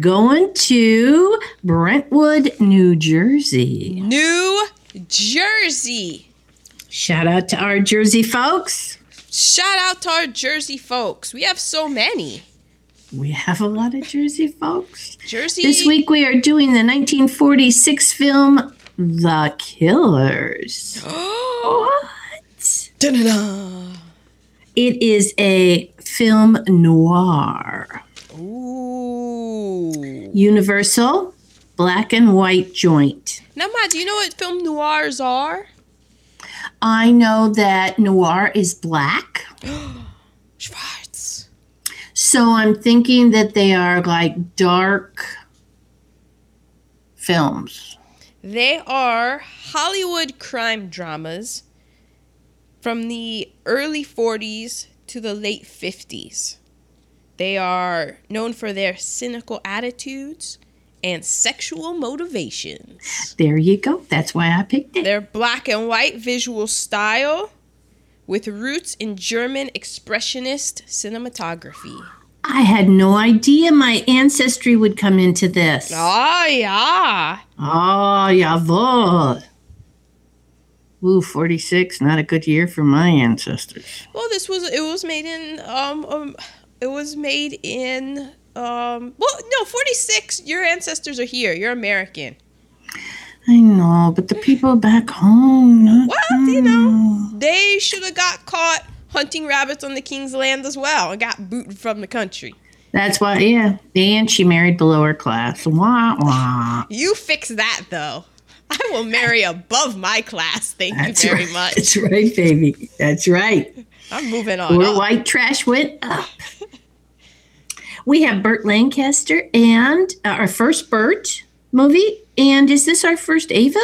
going to Brentwood, New Jersey. New Jersey. Shout out to our Jersey folks. Shout out to our Jersey folks. We have so many. We have a lot of Jersey folks. Jersey. This week we are doing the 1946 film The Killers. what? Dun-dun-dun. It is a film noir. Ooh. Universal black and white joint. Now, Ma, do you know what film noirs are? I know that noir is black. Schwarz. So I'm thinking that they are like dark films. They are Hollywood crime dramas from the early 40s to the late 50s. They are known for their cynical attitudes and sexual motivations. There you go. That's why I picked it. Their black and white visual style with roots in German expressionist cinematography. I had no idea my ancestry would come into this. Ah, yeah. Oh, jawohl. Ooh, 46, not a good year for my ancestors. Well, this was it was made in um, um it was made in um well no 46 your ancestors are here you're American. I know, but the people back home, Well, you know, they should have got caught hunting rabbits on the king's land as well and got booted from the country. That's why, yeah. And she married below her class. Wah, wah. You fix that though. I will marry above my class. Thank That's you very right. much. That's right, baby. That's right. I'm moving on. Up. white trash went up. We have Burt Lancaster and uh, our first Burt movie. And is this our first Ava?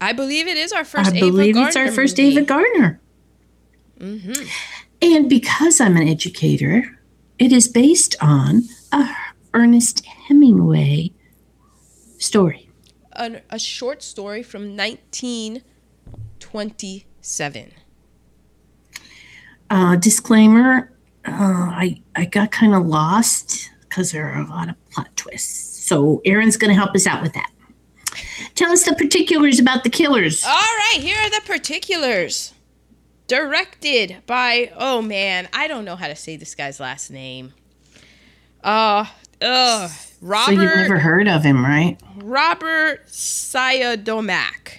I believe it is our first. I Ava believe it's our first movie. Ava Gardner. Mhm. And because I'm an educator, it is based on a Ernest Hemingway story. An, a short story from 1927. Uh, disclaimer: uh, I I got kind of lost because there are a lot of plot twists. So Aaron's going to help us out with that. Tell us the particulars about the killers. All right, here are the particulars. Directed by oh man, I don't know how to say this guy's last name. Uh, uh, so you've never heard of him, right? Robert Siodmak.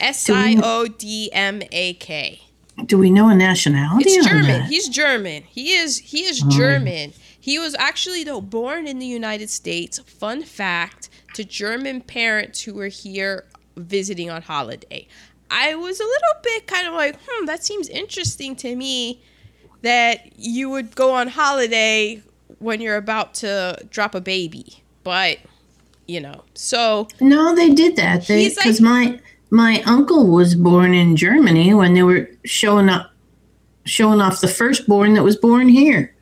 S I O D M A K. Do we know a nationality? It's German. He's German. He is he is Oh. German. He was actually though born in the United States. Fun fact to German parents who were here visiting on holiday. I was a little bit kind of like, hmm, that seems interesting to me that you would go on holiday when you're about to drop a baby. But, you know, so No, they did that. They He's like- because my my uncle was born in Germany when they were showing up showing off the firstborn that was born here.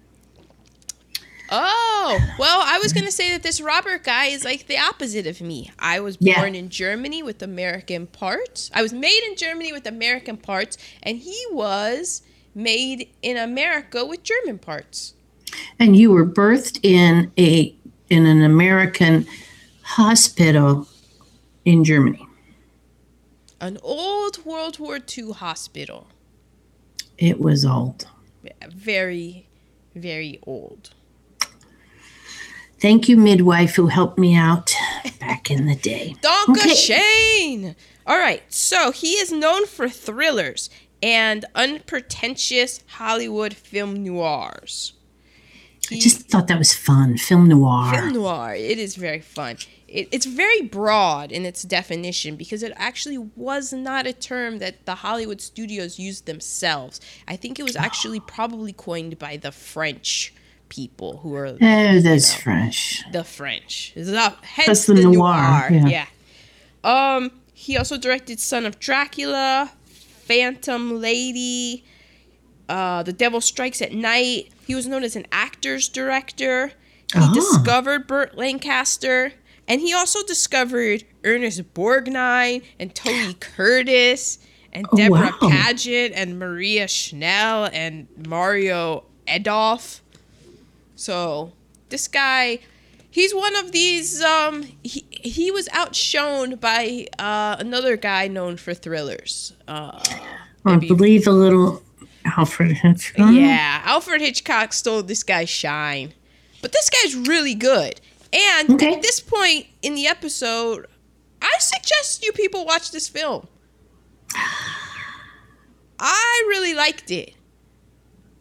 Oh, well, I was going to say that this Robert guy is like the opposite of me. I was Yeah. born in Germany with American parts. I was made in Germany with American parts, and he was made in America with German parts. And you were birthed in a in an American hospital in Germany. An old World War II hospital. It was old. Very, very old. Thank you, midwife, who helped me out back in the day. Donka Okay. Shane! All right, so he is known for thrillers and unpretentious Hollywood film noirs. I just thought that was fun. Film noir. Film noir. It is very fun. It, it's very broad in its definition because it actually was not a term that the Hollywood studios used themselves. I think it was actually probably coined by the French people who are Oh, that's French, the French. The, hence That's the the, noir, noir. yeah. Yeah. Um. He also directed Son of Dracula, Phantom Lady, uh, The Devil Strikes at Night. He was known as an actor's director. He Ah. discovered Burt Lancaster, and he also discovered Ernest Borgnine and Tony Curtis and Oh, Deborah wow. Paget and Maria Schell and Mario Adorf. So this guy, he's one of these. Um, he he was outshone by uh, another guy known for thrillers. Uh, I believe the little Alfred Hitchcock. yeah, Alfred Hitchcock stole this guy's shine, but this guy's really good. And Okay. at this point in the episode, I suggest you people watch this film. I really liked it.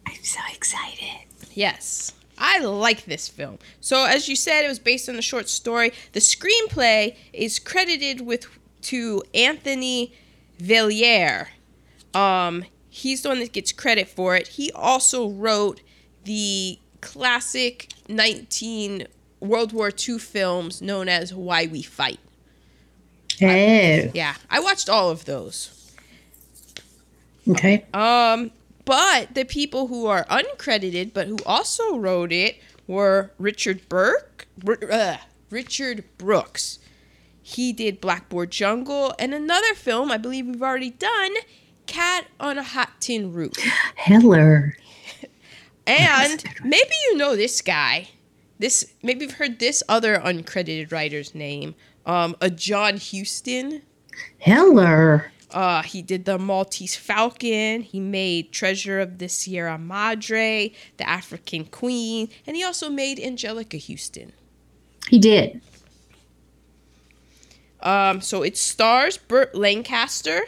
I'm so excited. Yes. I like this film. So as you said, it was based on a short story. The screenplay is credited with to Anthony Veiller. Um, he's the one that gets credit for it. He also wrote the classic 19 World War II films known as Why We Fight. Oh, Yeah, I watched all of those. okay. Um, but the people who are uncredited but who also wrote it were Richard Burke, R- uh, Richard Brooks. He did Blackboard Jungle and another film I believe we've already done, Cat on a Hot Tin Roof. Heller. And maybe you know this guy. This maybe you've heard this other uncredited writer's name. Um, a John Huston. Heller. Uh, he did the Maltese Falcon. He made Treasure of the Sierra Madre, The African Queen, and he also made Anjelica Huston. He did. Um, so it stars Burt Lancaster.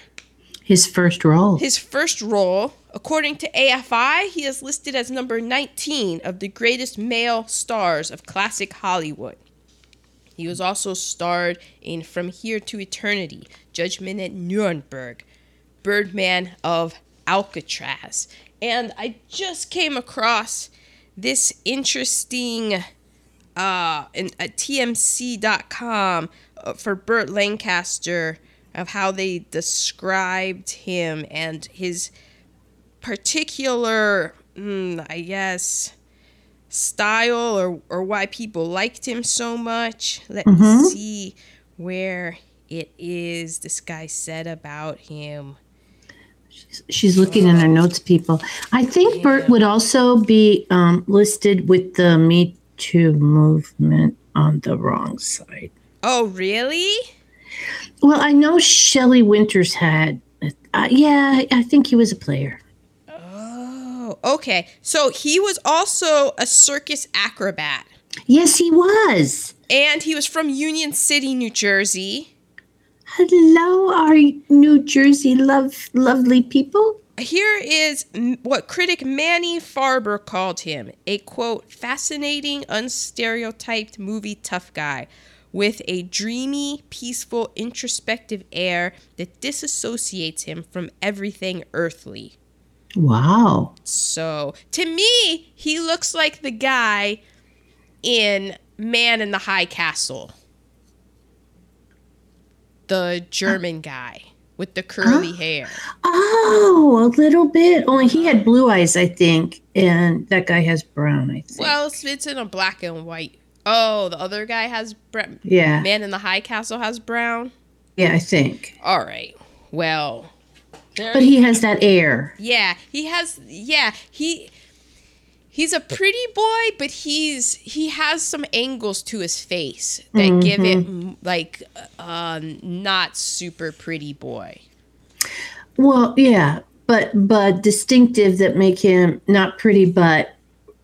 His first role. His first role, according to AFI, he is listed as number 19 of the greatest male stars of classic Hollywood. He was also starred in From Here to Eternity, Judgment at Nuremberg, Birdman of Alcatraz. And I just came across this interesting uh, in, at TMC.com uh, for Burt Lancaster of how they described him and his particular, mm, I guess, style or, or why people liked him so much. Let me see where it is this guy said about him. She's looking in her notes, people. I think Burt would also be um, listed with the Me Too movement on the wrong side. Oh, really? Well, I know Shelley Winters had. Uh, yeah, I think he was a player. Oh, okay. So he was also a circus acrobat. Yes, he was. And he was from Union City, New Jersey. Hello, our New Jersey love lovely people. Here is what critic Manny Farber called him a quote, fascinating, unstereotyped movie tough guy with a dreamy, peaceful, introspective air that disassociates him from everything earthly. Wow. So, to me, he looks like the guy in Man in the High Castle. The German guy with the curly uh, hair. Oh, a little bit. Only he had blue eyes, I think, and that guy has brown. I think. Well, it's, it's in a black and white. Oh, the other guy has brown. yeah, Man in the High Castle has brown. yeah, I think. All right. Well, there. But he has that air. yeah, he has. Yeah, he. He's a pretty boy, but he's he has some angles to his face that give it mm, like uh, not super pretty boy. Well, yeah, but but distinctive that make him not pretty, but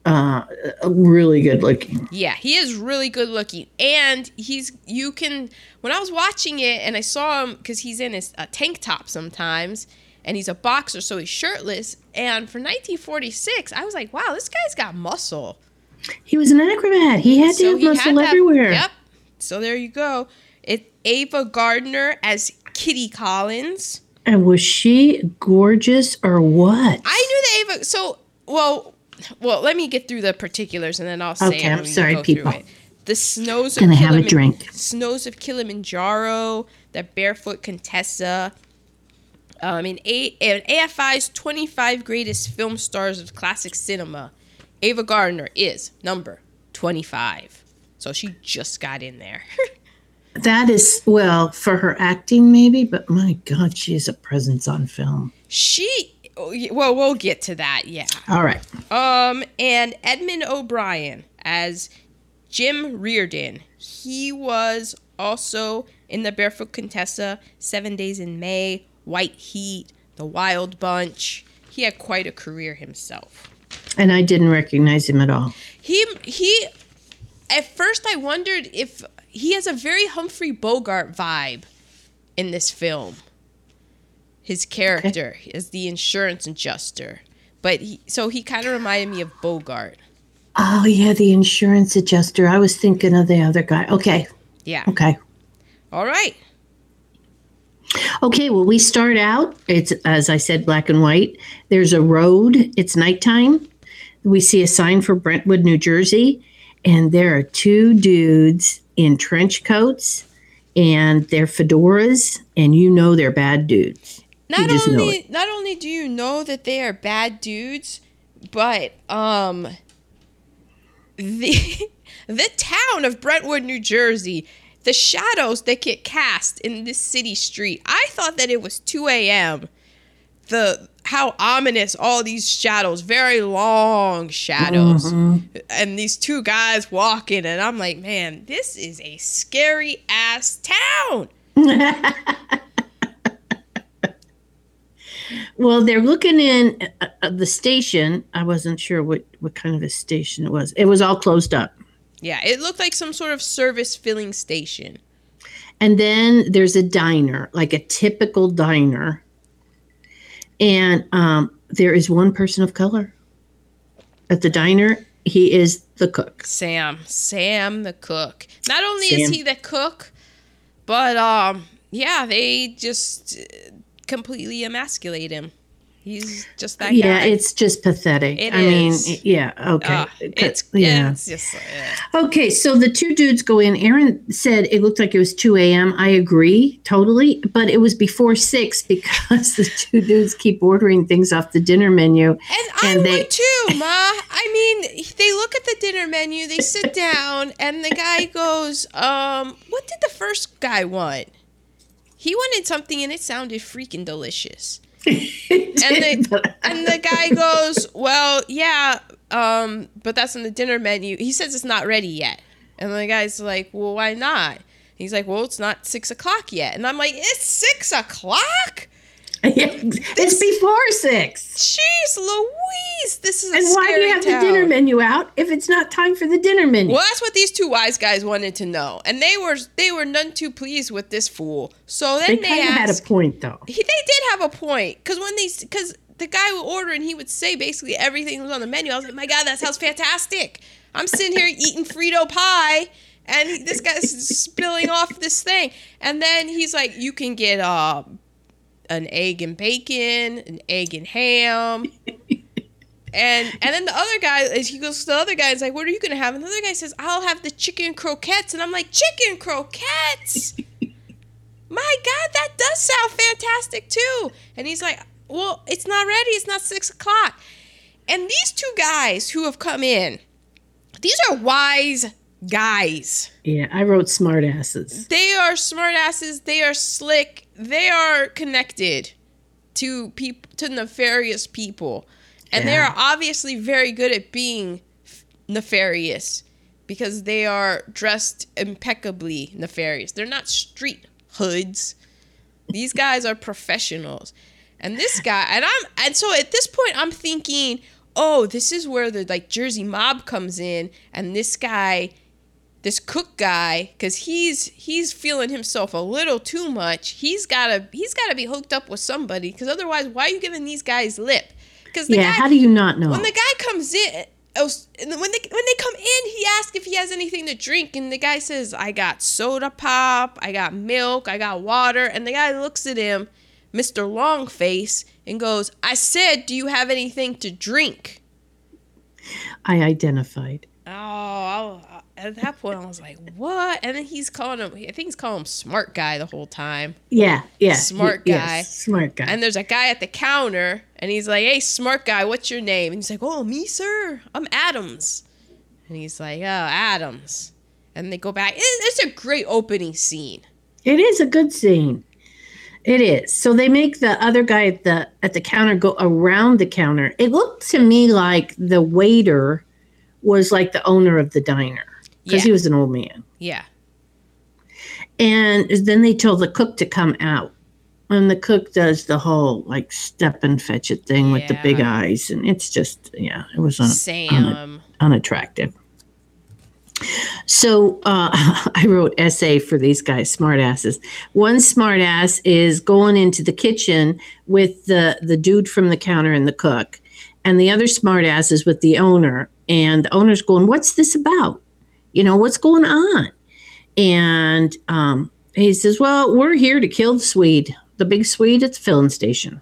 uh, really good looking. Yeah, he is really good looking, and he's you can. When I was watching it, and I saw him because he's in his a tank top sometimes, and he's a boxer, so he's shirtless. And for 1946, I was like, wow, this guy's got muscle. He was an acrobat. He had to have muscle that- everywhere. Yep. So there you go. It Ava Gardner as Kitty Collins. And was she gorgeous or what? I knew that Ava. So well, well, let me get through the particulars and then I'll say. Okay, I'm sorry, people. The snows Gonna of have a drink. Snows of Kilimanjaro. The Barefoot Contessa. Um, in, A- in AFI's 25 greatest film stars of classic cinema, Ava Gardner is number 25. So she just got in there. That is well for her acting, maybe, but my God, she is a presence on film. She, well, we'll get to that. Yeah. All right. Um, and Edmund O'Brien as Jim Reardon. He was also in the Barefoot Contessa, Seven Days in May, White Heat, The Wild Bunch. He had quite a career himself. And I didn't recognize him at all. He he. At first, I wondered if he has a very Humphrey Bogart vibe in this film. His character okay. is the insurance adjuster, but he, so he kind of reminded me of Bogart. Oh yeah, the insurance adjuster. I was thinking of the other guy. Okay. Yeah. Okay. All right. Okay, well, we start out, it's as I said, black and white. There's a road, it's nighttime. We see a sign for Brentwood, New Jersey, and there are two dudes in trench coats and their fedoras, and you know they're bad dudes. Not only not only do you know that they are bad dudes, but um the the town of Brentwood, New Jersey, the shadows that get cast in this city street. I thought that it was 2 a.m. The how ominous all these shadows, very long shadows, mm-hmm. and these two guys walking, and I'm like, man, this is a scary ass town. well, they're looking in uh, uh, the station. I wasn't sure what what kind of a station it was. It was all closed up. Yeah, it looked like some sort of service filling station. And then there's a diner, like a typical diner and um, there is one person of color at the diner. He is the cook. Sam. Sam the cook. Not only Sam. is he the cook, but um, yeah, they just completely emasculate him. He's just that yeah, guy. it's just pathetic. It I is. mean, yeah, okay. Uh, it's yeah. It's just uh, Okay, so the two dudes go in. Aaron said it looked like it was 2 a.m. I agree totally, but it was before 6 because the two dudes keep ordering things off the dinner menu. And, and I they, would too, Ma. I mean, they look at the dinner menu, they sit down, and the guy goes, um, what did the first guy want? He wanted something and it sounded freaking delicious and the and the guy goes, "Well, yeah, um, but that's on the dinner menu." He says it's not ready yet, and the guy's like, "Well, why not?" He's like, "Well, it's not six o'clock yet," and I'm like, "It's six o'clock." it's before six. Jeez Louise, this is and why do you have town. the dinner menu out if it's not time for the dinner menu? Well, that's what these two wise guys wanted to know, and they were they were none too pleased with this fool. So then they, they asked, had a point though. He, they did have a point because when these because the guy would order and he would say basically everything that was on the menu. I was like, my God, that sounds fantastic. I'm sitting here eating Frito pie and this guy's spilling off this thing. And then he's like, you can get uh, an egg and bacon, an egg and ham. and and then the other guy he goes to the other guy and is like, What are you gonna have? And the other guy says, I'll have the chicken croquettes. And I'm like, Chicken croquettes? My God, that does sound fantastic too. And he's like, Well, it's not ready, it's not six o'clock. And these two guys who have come in, these are wise guys. Yeah, I wrote smart asses. They are smart asses. They are slick. They are connected to people to nefarious people. And yeah. they are obviously very good at being nefarious because they are dressed impeccably nefarious. They're not street hoods. These guys are professionals. And this guy and I'm and so at this point I'm thinking, "Oh, this is where the like Jersey mob comes in and this guy this cook guy because he's he's feeling himself a little too much. He's gotta he's gotta be hooked up with somebody because otherwise why are you giving these guys lip? Because yeah guy, how do you not know? when the guy comes in oh, when they when they come in he asks if he has anything to drink and the guy says i got soda pop i got milk i got water and the guy looks at him mr longface and goes i said do you have anything to drink? I identified. Oh at that point, I was like, "What?" And then he's calling him. I think he's calling him smart guy the whole time. Yeah, yeah, smart guy, smart guy. And there's a guy at the counter, and he's like, "Hey, smart guy, what's your name?" And he's like, "Oh, me, sir. I'm Adams." And he's like, "Oh, Adams." and they go back. It- It's a great opening scene. It is a good scene. It is. So they make the other guy at the at the counter go around the counter. It looked to me like the waiter was like the owner of the diner because Yeah. he was an old man. Yeah. And then they tell the cook to come out. And the cook does the whole like step and fetch it thing with the big eyes. And it's just, yeah, it was un- Sam. unattractive. So uh, I wrote essay for these guys, smartasses. One smartass is going into the kitchen with the the dude from the counter and the cook, and the other smartass is with the owner. And the owner's going, "What's this about? You know, what's going on?" And um, he says, "Well, we're here to kill the Swede, the big Swede at the filling station."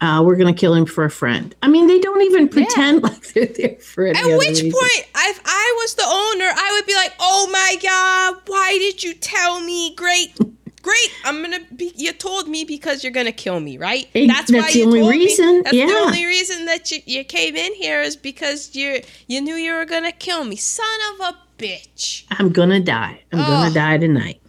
Uh, we're going to kill him for a friend. I mean, they don't even pretend like they're there for any At which reason. point, if I was the owner, I would be like, "Oh my god, why did you tell me? Great, great. I'm gonna be. You told me because you're gonna kill me, right? Hey, that's why the you only told me. reason, That's the only reason that you, you came in here is because you you knew you were gonna kill me, son of a bitch. I'm gonna die. I'm gonna die tonight.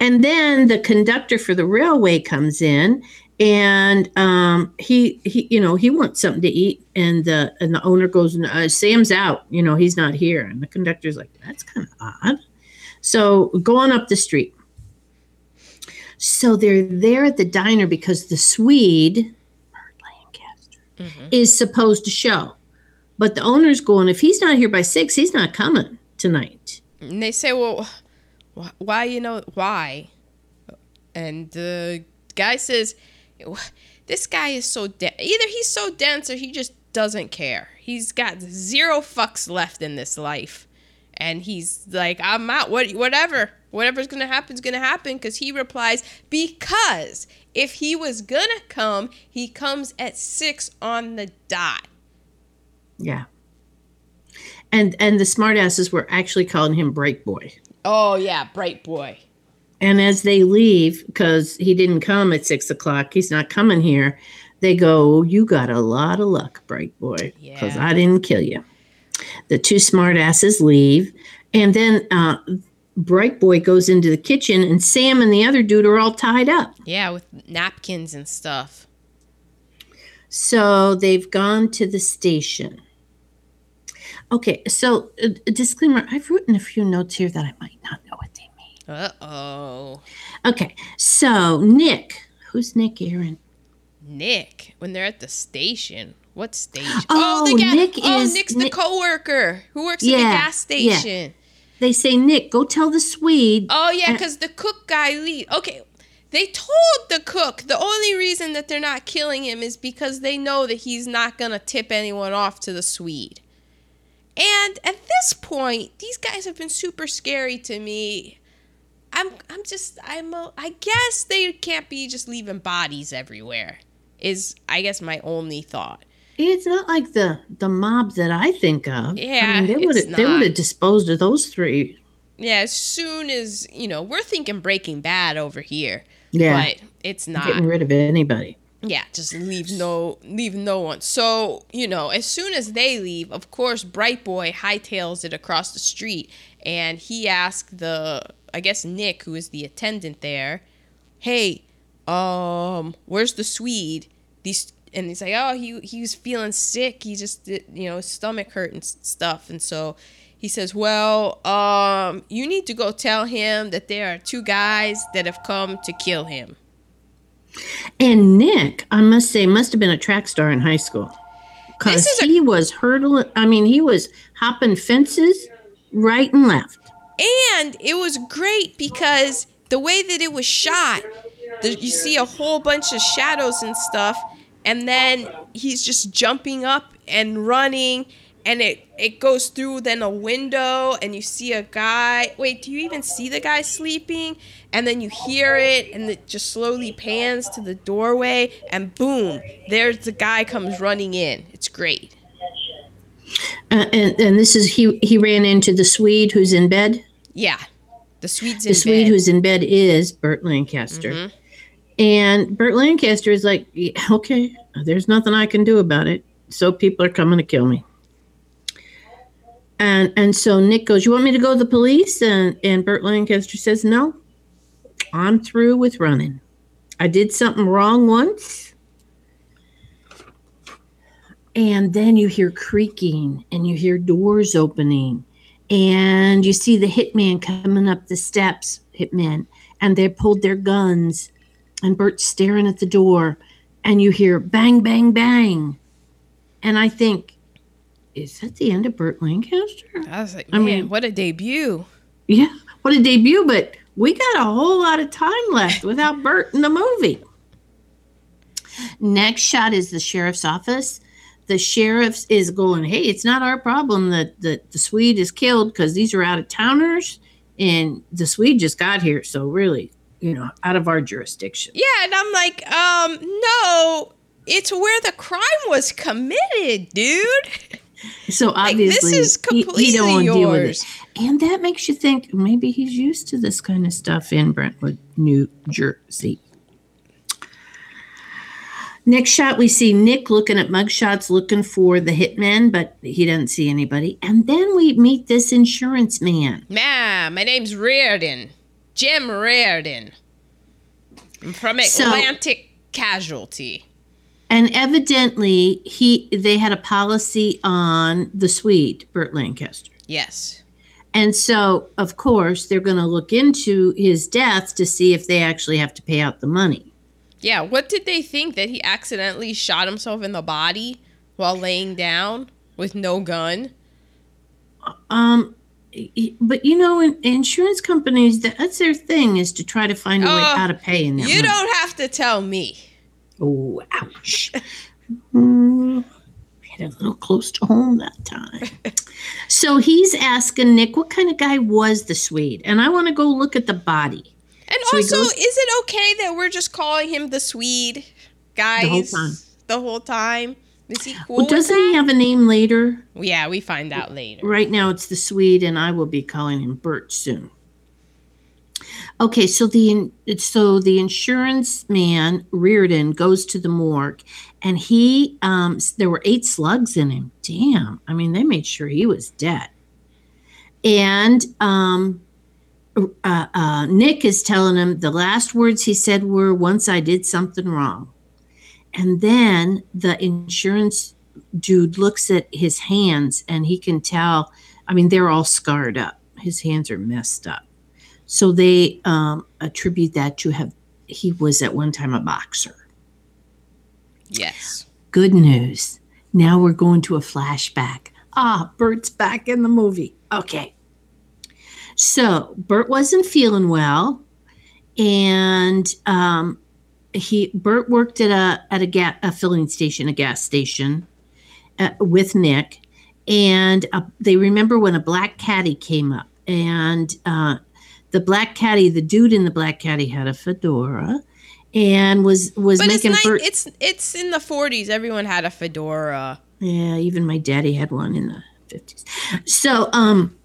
And then the conductor for the railway comes in, and um, he he you know he wants something to eat, and the and the owner goes, uh, "Sam's out. You know he's not here." And the conductor's like, "That's kind of odd." So going up the street. So they're there at the diner because the Swede, Lancaster, mm-hmm. is supposed to show. But the owner's going, if he's not here by six, he's not coming tonight. And they say, "Well, wh- why? You know why?" And the guy says, "This guy is so de- either he's so dense or he just doesn't care. He's got zero fucks left in this life, and he's like, I'm out. What, whatever, whatever's gonna happen is gonna happen." Because he replies, "Because if he was gonna come, he comes at six on the dot." Yeah. And and the smartasses were actually calling him Break Boy. Oh yeah, bright boy. And as they leave, because he didn't come at six o'clock, he's not coming here. They go, "You got a lot of luck, Break Boy, because Yeah. I didn't kill you." The two smartasses leave, and then uh, Bright Boy goes into the kitchen, and Sam and the other dude are all tied up. Yeah, with napkins and stuff. So they've gone to the station. Okay, so uh, a disclaimer I've written a few notes here that I might not know what they mean. Uh oh. Okay, so Nick, who's Nick Aaron? Nick, when they're at the station. What station? Oh, oh the ga- Nick oh, is- Nick's Nick- the coworker who works at the Yeah, gas yeah. station. They say, Nick, go tell the Swede. Oh yeah, because the cook guy leave. Okay, they told the cook the only reason that they're not killing him is because they know that he's not gonna tip anyone off to the Swede. And at this point, these guys have been super scary to me. I'm I'm just I'm a, I guess they can't be just leaving bodies everywhere. Is I guess my only thought. It's not like the the mob that I think of. Yeah, I mean, they would have they would have disposed of those three. Yeah, as soon as you know, we're thinking Breaking Bad over here, Yeah, but it's not. getting rid of anybody. Yeah, just leave no leave no one. So, you know, as soon as they leave, of course, Bright Boy hightails it across the street and he asked the I guess Nick, who is the attendant there, "Hey, um, where's the Swede?" These and he's like, "Oh, he he was feeling sick. He just did, you know, his stomach hurt and stuff." And so he says, "Well, um, you need to go tell him that there are two guys that have come to kill him." And Nick, I must say, must have been a track star in high school. Because a- he was hurdling, I mean, he was hopping fences right and left. And it was great because the way that it was shot, the, you see a whole bunch of shadows and stuff, and then he's just jumping up and running, and it it goes through then a window, and you see a guy. Wait, do you even see the guy sleeping? And then you hear it, and it just slowly pans to the doorway, and boom, there's the guy comes running in. It's great. Uh, and, and this is, he, he ran into the Swede who's in bed. Yeah, the Swedes in The Swede bed. who's in bed is Burt Lancaster. Mhm. And Burt Lancaster is like, "Yeah, okay, there's nothing I can do about it. So people are coming to kill me. And and so Nick goes, "You want me to go to the police?" And and Burt Lancaster says, "No, I'm through with running. I did something wrong once." And then you hear creaking and you hear doors opening and you see the hitman coming up the steps, hitmen, and they pulled their guns and Burt's staring at the door and you hear bang, bang, bang. And I think, is that the end of Burt Lancaster? I was like, I mean- what a debut. Yeah, what a debut, but we got a whole lot of time left without Burt in the movie. Next shot is the sheriff's office. The sheriff is going, Hey, it's not our problem that, that the Swede is killed because these are out of towners and the Swede just got here. So, really, you know, out of our jurisdiction. Yeah, and I'm like, um, no, it's where the crime was committed, dude. So, Like, this obviously, is he- he, don't want to deal with it. And that makes you think maybe he's used to this kind of stuff in Brentwood, New Jersey. Next shot, we see Nick looking at mugshots, looking for the hitman, but he doesn't see anybody. And then we meet this insurance man. Man, my name's Reardon. Jim Reardon. From So- Atlantic Casualty. And evidently, he they had a policy on the Swede, Burt Lancaster. Yes. And so, of course, they're going to look into his death to see if they actually have to pay out the money. Yeah, what did they think that he accidentally shot himself in the body while laying down with no gun? Um, but you know, in, insurance companies, that's their thing is to try to find a way Oh, out of paying that You money. don't have to tell me. Oh, ouch. Mm, hit a little close to home that time. so he's asking Nick, what kind of guy was the Swede? And I want to go look at the body. And So also, goes- is it okay that we're just calling him the Swede, guys? the whole time. The whole time? Is he cool? Well, doesn't he have a name later? Yeah, we find out later. Right now it's the Swede, and I will be calling him Burt soon. Okay, so the so the insurance man Reardon goes to the morgue, and he um, there were eight slugs in him. Damn, I mean they made sure he was dead. And um, uh, uh, Nick is telling him the last words he said were, "Once I did something wrong," and then the insurance dude looks at his hands and he can tell i mean they're all scarred up. His hands are messed up. So they um, attribute that to have he was at one time a boxer. Yes. good news. Now we're going to a flashback. Ah Burt's back in the movie. Okay. So Burt wasn't feeling well and um, he Burt worked at a at a, ga- a filling station a gas station uh, with Nick, and uh, they remember when a black caddy came up, and uh, the black caddy, the dude in the black caddy, had a fedora, and was was But it's making not, Burt. it's it's in the 40s. Everyone had a fedora. Yeah, even my daddy had one in the fifties. So, um,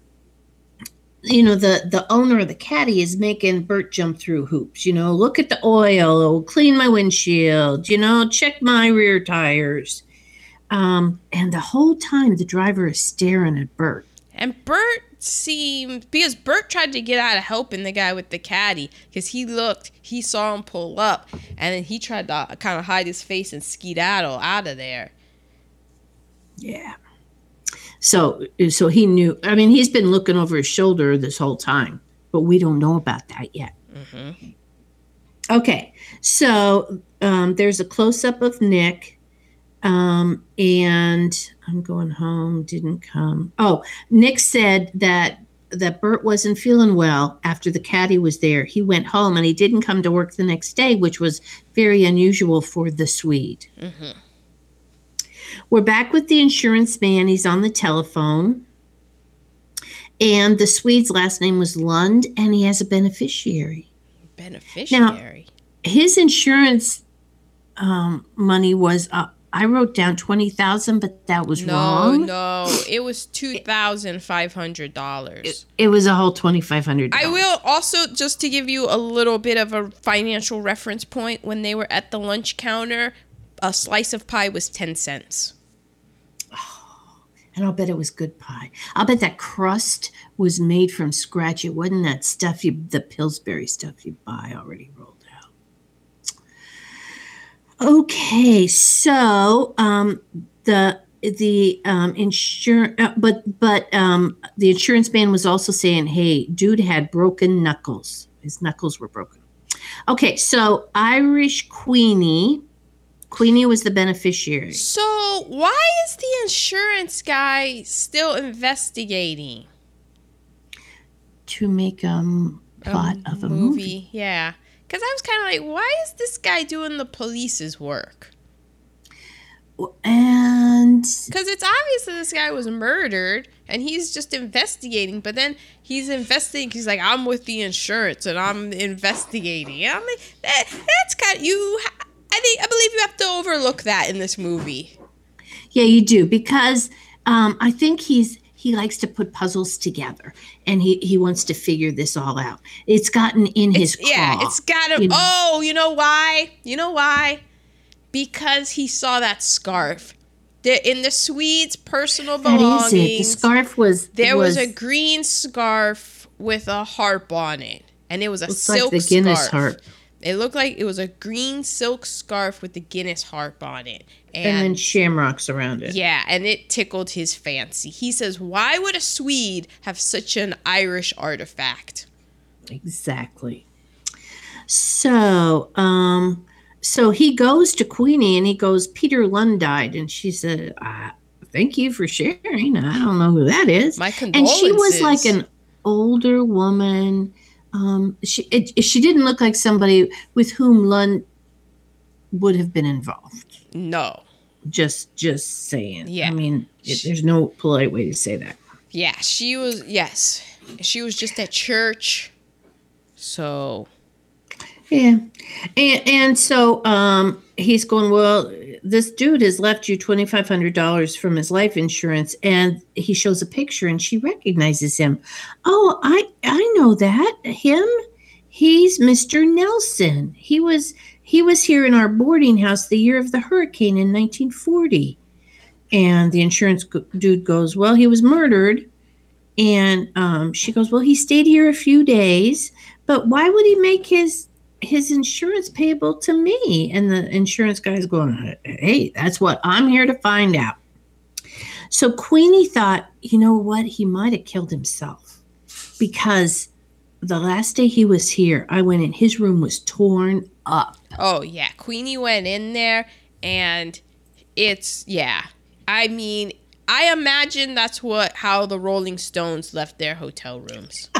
you know, the the owner of the caddy is making Burt jump through hoops. You know, look at the oil, oh, clean my windshield. You know, check my rear tires. Um, and the whole time the driver is staring at Burt. And Burt seemed because Burt tried to get out of helping the guy with the caddy because he looked, he saw him pull up, and then he tried to kind of hide his face and skedaddle out of there. Yeah. So so he knew. I mean, he's been looking over his shoulder this whole time, but we don't know about that yet. Okay, so um, there's a close up of Nick, um, and I'm going home. Didn't come. Oh, Nick said that that Burt wasn't feeling well after the caddy was there. He went home and he didn't come to work the next day, which was very unusual for the Swede. We're back with the insurance man. He's on the telephone. And the Swede's last name was Lund, and he has a beneficiary. Beneficiary. Now, His insurance um, money was, uh, I wrote down 20000 but that was no, wrong. no, it was two thousand five hundred dollars. It was a whole $2,500. I will also just to give you a little bit of a financial reference point. When they were at the lunch counter, a slice of pie was ten cents. And I'll bet it was good pie. I'll bet that crust was made from scratch. It wasn't that stuff you, the Pillsbury stuff you buy already rolled out. Okay, so um, the the um, insurance, uh, but but um, the insurance man was also saying, "Hey, dude had broken knuckles. His knuckles were broken." Okay, so Irish Queenie, Queenie was the beneficiary. So why is the insurance guy still investigating? To make um plot of a movie. Yeah, because I was kind of like, why is this guy doing the police's work? And Because it's obvious that this guy was murdered and he's just investigating, but then he's investigating. He's like, I'm with the insurance and I'm investigating. I'm like, that, that's kind of, you, I think, I believe you have to overlook that in this movie. yeah, you do because um, I think he's he likes to put puzzles together and he he wants to figure this all out. It's gotten in his It's- yeah, it's got to, you know. oh, you know why? You know why? Because he saw that scarf. The, in the Swede's personal That belongings. is it. The scarf was There was, was a green scarf with a harp on it, and it was a looks like silk the Guinness scarf. harp. It looked like it was a green silk scarf with the Guinness harp on it, and then shamrocks around it. yeah, and it tickled his fancy. He says, "Why would a Swede have such an Irish artifact?" Exactly. So, um, so he goes to Queenie and he goes, Peter Lund died, and she said, uh, "Thank you for sharing. I don't know who that is." My condolences. and she was like an older woman. Um, she it, she didn't look like somebody with whom Lund would have been involved. no, Just just saying. Yeah. I mean, it, there's no polite way to say that. yeah, she was. Yes, she was just at church. So Yeah. And and so um he's going, Well, this dude has left you twenty five hundred dollars from his life insurance and he shows a picture and she recognizes him. Oh, I I know that. Him? He's Mr. Nelson. He was he was here in our boarding house the year of the hurricane in 1940. And the insurance dude goes, Well, he was murdered. And um, she goes, Well, he stayed here a few days, but why would he make his his insurance payable to me? And the insurance guy's going, Hey, that's what I'm here to find out. So Queenie thought, you know what? He might have killed himself because the last day he was here, I went in, his room was torn up. Oh yeah, Queenie went in there and it's yeah. I mean, I imagine that's what how the Rolling Stones left their hotel rooms.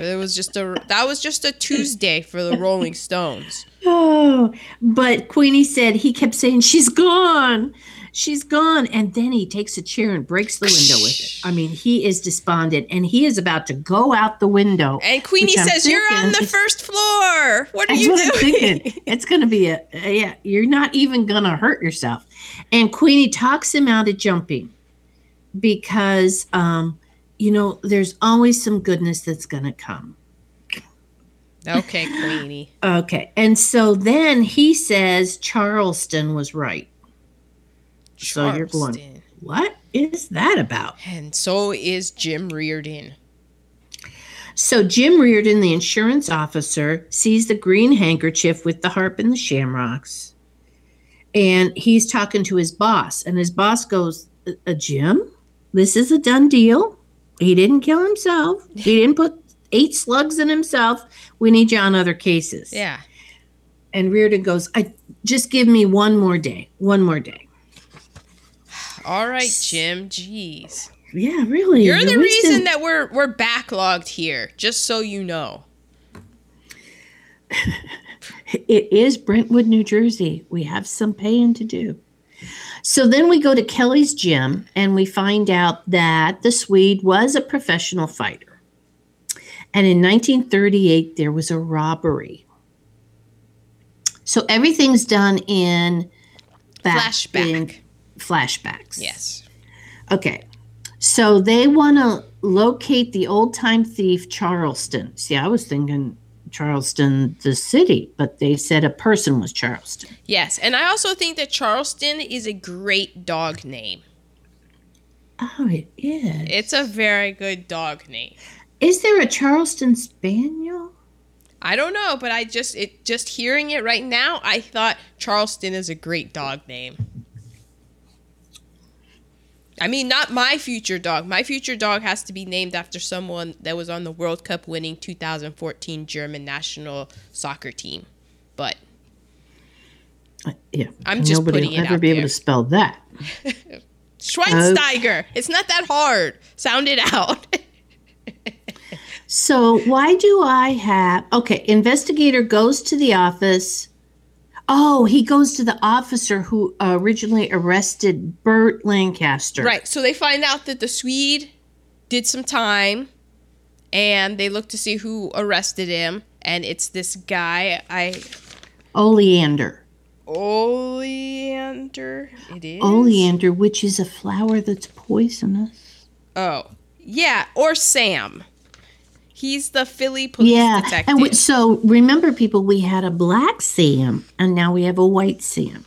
It was just a that was just a Tuesday for the Rolling Stones. Oh, but Queenie said he kept saying, She's gone. She's gone. And then he takes a chair and breaks the window with it. I mean, he is despondent and he is about to go out the window. And Queenie says, "You're on the first floor. What are you what doing?" thinking. It's going to be a, yeah, you're not even going to hurt yourself. And Queenie talks him out of jumping because, um, you know, there's always some goodness that's going to come. okay, Queenie. Okay. And so then he says Charleston was right. So you're going, Charleston. what is that about? And so is Jim Reardon. So Jim Reardon, the insurance officer, sees the green handkerchief with the harp and the shamrocks. And he's talking to his boss. And his boss goes, A Jim, this is a done deal. He didn't kill himself. He didn't put eight slugs in himself. We need you on other cases. Yeah. And Reardon goes, I just give me one more day. One more day. All right, Jim. Jeez. Yeah, really. You're the reason that we're we're backlogged here, just so you know. It is Brentwood, New Jersey. We have some paying to do. So then we go to Kelly's gym and we find out that the Swede was a professional fighter. And in 1938, there was a robbery. So everything's done in back- Flashback. in flashbacks. Yes. Okay. So they want to locate the old time thief Charleston. See, I was thinking Charleston, the city, but they said a person was Charleston. Yes, and I also think that Charleston is a great dog name. Oh, it is. It's a very good dog name. Is there a Charleston Spaniel? I don't know, but I just it just hearing it right now, I thought Charleston is a great dog name. I mean, not my future dog. My future dog has to be named after someone that was on the World Cup winning 2014 German national soccer team. But Uh, Yeah, I'm just nobody putting will it ever be able to spell that. Schweinsteiger. It's not that hard. Sound it out. So why do I have okay? Investigator goes to the office. Oh, he goes to the officer who uh, originally arrested Burt Lancaster. right. So they find out that the Swede did some time and they look to see who arrested him and it's this guy I Oleander. Oleander. It is. Oleander, which is a flower that's poisonous. Oh, yeah, or Sam. He's the Philly police yeah, detective. and we, so remember, people, we had a black Sam, and now we have a white Sam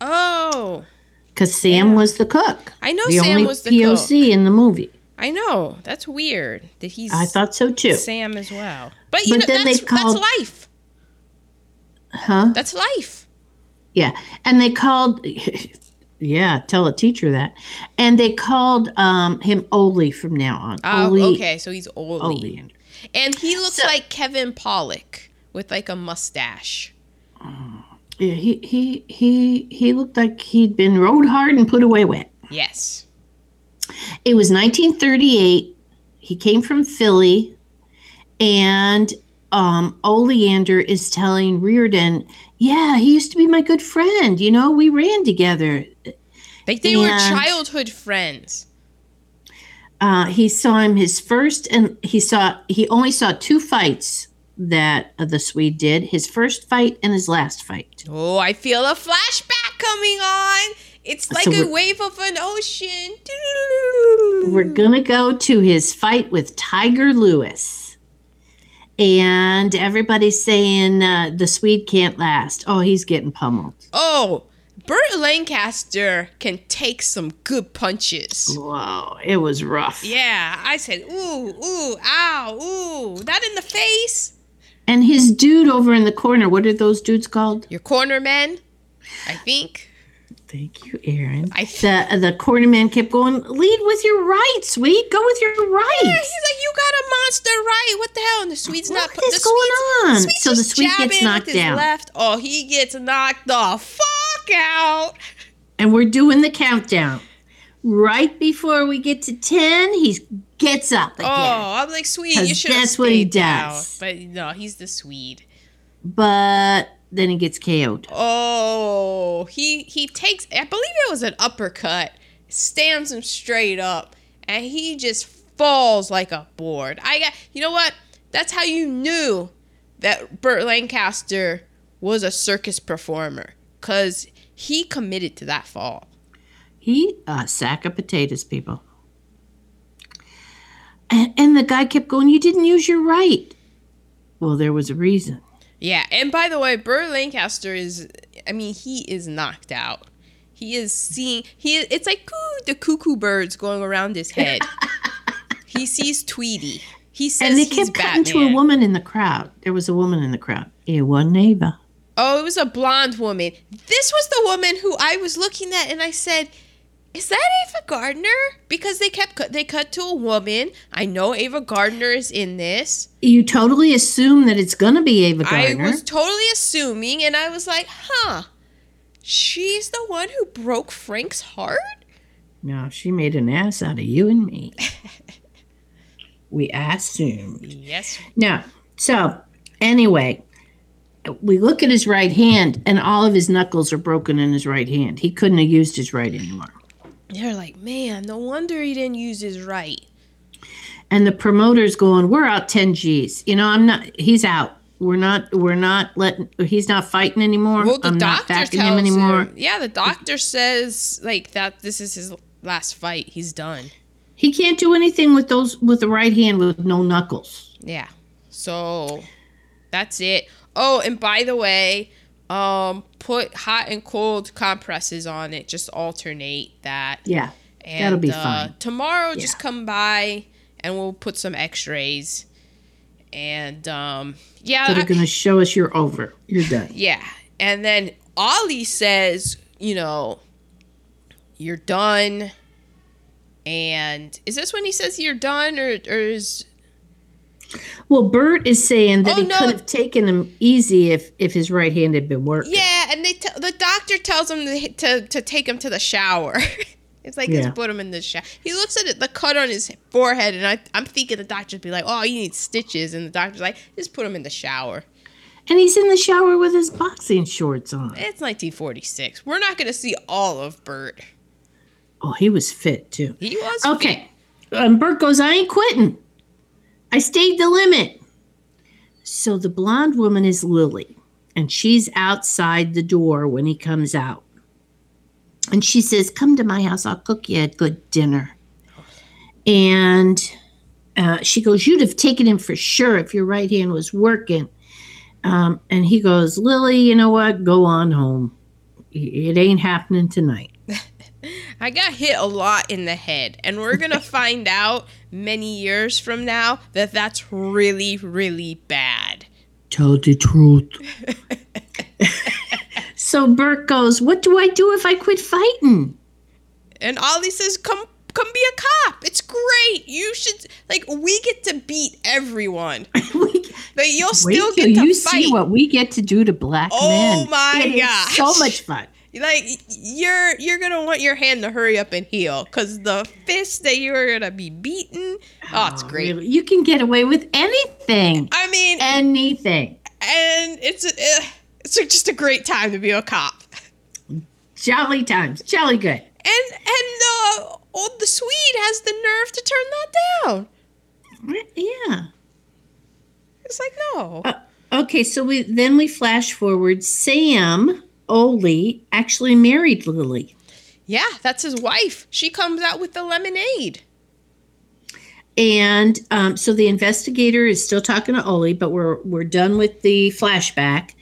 oh, because Sam was the cook. I know the Sam only was the POC in the movie. I know. That's weird that he's I thought so too. Sam as well. But you But know, then they that's, called- that's life. Huh? That's life. Yeah, and they called. Yeah, tell a teacher that. And they called um, him Oli from now on. Oh, Oli, okay. So he's old. Oleander. And he looks So- like Kevin Pollak with like a mustache. Yeah, he he he he looked like he'd been rode hard and put away wet. Yes. It was 1938. He came from Philly, and um, Oleander is telling Reardon, "Yeah, he used to be my good friend. You know, we ran together. Like they were childhood friends. Uh, he saw him his first, and he saw he only saw two fights that uh, the Swede did. His first fight and his last fight. Oh, I feel a flashback coming on. It's like So a wave of an ocean. We're gonna go to his fight with Tiger Lewis, and everybody's saying uh, the Swede can't last. Oh, he's getting pummeled. Oh, Burt Lancaster can take some good punches. Wow, it was rough. Yeah, I said, ooh, ooh, ow, ooh, not in the face. And his dude over in the corner, what are those dudes called? Your corner men, I think. Thank you, Aaron. I the the corner man kept going, lead with your right, Swede. Go with your right. Yeah, he's like, you got a monster right. What the hell? And the Swede's not. What is the going Swede's- on? Swede's So the Swede gets knocked down. Left. Oh, he gets knocked the fuck out. And we're doing the countdown. Right before we get to 10, he gets up again. Oh, I'm like, sweet, you should that's what he does. But no, he's the Swede. But then he gets KO'd. Oh, he he takes. I believe it was an uppercut. Stands him straight up, and he just falls like a board. I got. You know what? That's how you knew that Burt Lancaster was a circus performer, cause he committed to that fall. He a sack of potatoes, people. And, and the guy kept going, You didn't use your right. Well, there was a reason. Yeah, and by the way, Burt Lancaster is. I mean, he is knocked out. He is seeing. He. It's like coo, the cuckoo birds going around his head. he sees Tweety. He says And they he's kept cutting to a woman in the crowd. There was a woman in the crowd. It wasn't Ava. Oh, it was a blonde woman. This was the woman who I was looking at, and I said, "Is that Ava Gardner?" Because they kept cut. They cut to a woman. I know Ava Gardner is in this. You totally assume that it's going to be Ava Gardner. I was totally assuming, and I was like, "Huh." She's the one who broke Frank's heart? no, she made an ass out of you and me. we assumed. Yes. No. So, anyway, we look at his right hand, and all of his knuckles are broken in his right hand. He couldn't have used his right anymore. They're like, man, no wonder he didn't use his right. And the promoter's going, "We're out 10 G's. You know, I'm not. He's out. We're not. We're not letting. He's not fighting anymore. Well, the I'm not doctor backing tells him anymore. him. Yeah, the doctor says like that. This is his last fight. He's done. He can't do anything with those with the right hand with no knuckles. Yeah. So that's it. Oh, and by the way, um, put hot and cold compresses on it. Just alternate that. Yeah. And, That'll be uh, fine. Tomorrow, just come by and we'll put some X-rays. And um, yeah, that are going to show us you're over. You're done. yeah. And then Ollie says, you know, you're done. And is this when he says you're done, or, or is Well, Burt is saying that Oh, he no. could have taken him easy if if his right hand had been working. yeah? And they t- the doctor tells him to, to to take him to the shower. it's like Yeah. let's put him in the shower. He looks at it, the cut on his forehead, and I, I'm thinking the doctor'd be like, "Oh, you need stitches," and the doctor's like, "Just put him in the shower." And he's in the shower with his boxing shorts on. It's 1946. We're not gonna see all of Burt. Oh, he was fit too. He was Okay. Um, Burt goes, I ain't quitting. I stayed the limit. So the blonde woman is Lily, and she's outside the door when he comes out. And she says, Come to my house. I'll cook you a good dinner. And uh, she goes, You'd have taken him for sure if your right hand was working. Um, and he goes, Lily, you know what? Go on home. It ain't happening tonight. I got hit a lot in the head, and we're gonna find out many years from now that that's really, really bad. Tell the truth. so Burt goes, What do I do if I quit fighting? And Ollie says, "Come, come be a cop. It's great. You should like we get to beat everyone, We- but you'll still till get to you fight. see what we get to do to black Oh men. my It gosh. so much fun. Like you're you're gonna want your hand to hurry up and heal because the fist that you're gonna be beaten. Oh, it's great. Really, You can get away with anything. I mean, Anything. and it's a, it's just a great time to be a cop. Jolly times. Jolly good. And and uh, oh, the Swede has the nerve to turn that down. Yeah. It's like no. Uh, okay, so we then we flash forward. Sam Oli actually married Lily. yeah, that's his wife. She comes out with the lemonade. And um, so the investigator is still talking to Oli, but we're we're done with the flashback.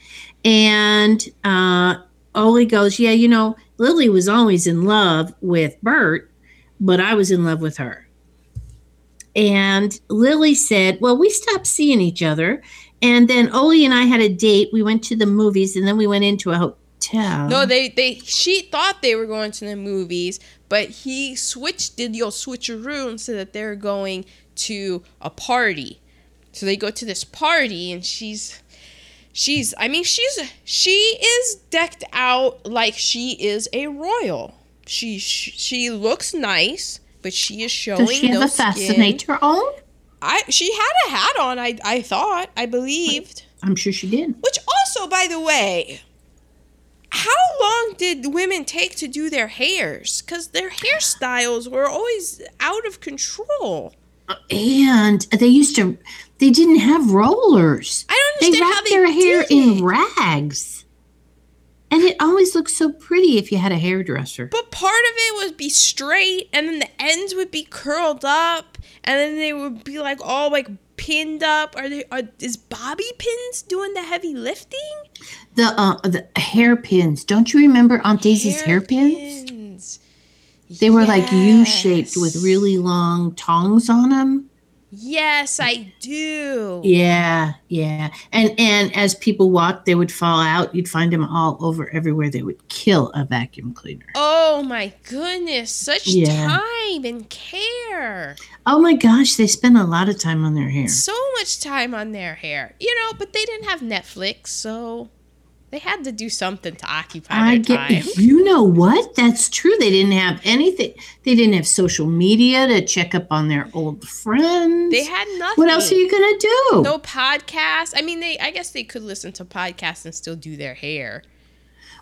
And uh, Oli goes, "Yeah, you know, Lily was always in love with Burt, but I was in love with her." And Lily said, "Well, we stopped seeing each other, and then Oli and I had a date. We went to the movies, and then we went into a hotel." No, they they she thought they were going to the movies, but he switched did your switcheroo and said that they're going to a party. So they go to this party and she's she's I mean she's she is decked out like she is a royal. She she looks nice, but she is showing does she have no a fascinator on? I she had a hat on. I I thought I believed. I'm sure she did. Which also, by the way, long did women take to do their hairs? Because their hairstyles were always out of control. Uh, and they used to, they didn't have rollers. I don't They understand how wrapped they their hair in rags. And it always looked so pretty if you had a hairdresser. But part of it would be straight, and then the ends would be curled up, and then they would be like all like pinned up. Are they? Are, is Bobby Pins doing the heavy lifting? The uh, the hairpins. Don't you remember Aunt Daisy's hairpins? Hairpins. They were like U shaped with really long tongs on them. Yes, I do. Yeah, yeah. And and as people walked, they would fall out. You'd find them all over everywhere. They would kill a vacuum cleaner. Oh my goodness, such Yeah. time and care. Oh my gosh, they spend a lot of time on their hair. So much time on their hair. You know, but they didn't have Netflix, so they had to do something to occupy I their get. time. You know what? That's true. They didn't have anything. They didn't have social media to check up on their old friends. They had nothing. what else are you gonna do? No podcasts. I mean, they. I guess they could listen to podcasts and still do their hair.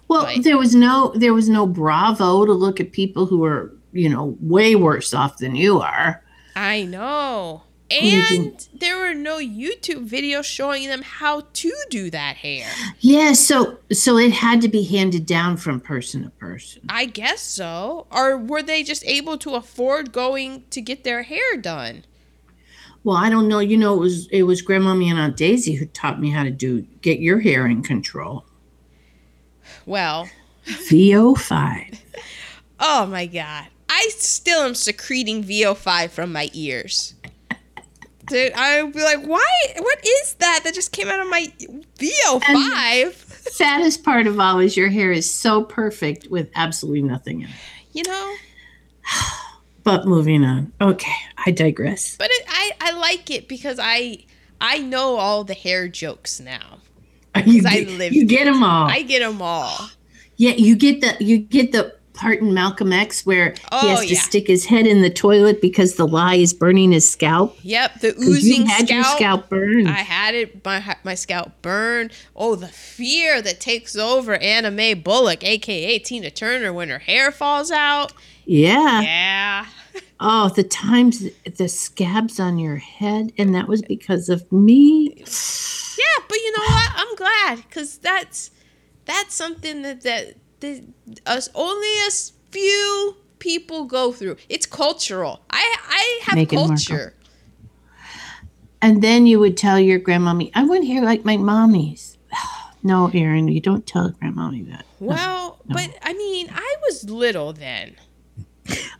well, like- there was no. There was no Bravo to look at people who were, you know, way worse off than you are. I know. And there were no YouTube videos showing them how to do that hair. Yeah. So so it had to be handed down from person to person. I guess so. Or were they just able to afford going to get their hair done? Well, I don't know. You know, it was it was Grandmommy and Aunt Daisy who taught me how to do get your hair in control. Well, VO5. oh my god. I still am secreting VO5 from my ears. Dude, I would be like, why? What is that that just came out of my VO5? Saddest part of all is your hair is so perfect with absolutely nothing in it. you know? But moving on. Okay, I digress. But it, I, I like it because I I know all the hair jokes now. You I get, lived you get them all. I get them all. yeah, you get the you get the part in Malcolm X where he Oh, has to yeah. stick his head in the toilet because the lie is burning his scalp. Yep, the oozing you had your scalp. scalp burned. I had it. My my scalp burned. Oh, the fear that takes over Anna Mae Bullock, aka Tina Turner, when her hair falls out. yeah. Yeah. Oh, the times the scabs on your head, and that was because of me. Yeah, but you know what? I'm glad because that's that's something that that, that us only a few people go through. It's cultural. I I have Meghan Markle. culture. And then you would tell your grandmommy, I want hair like my mommy's. No, Erin, you don't tell grandmommy that. Well, but I mean, I was little then.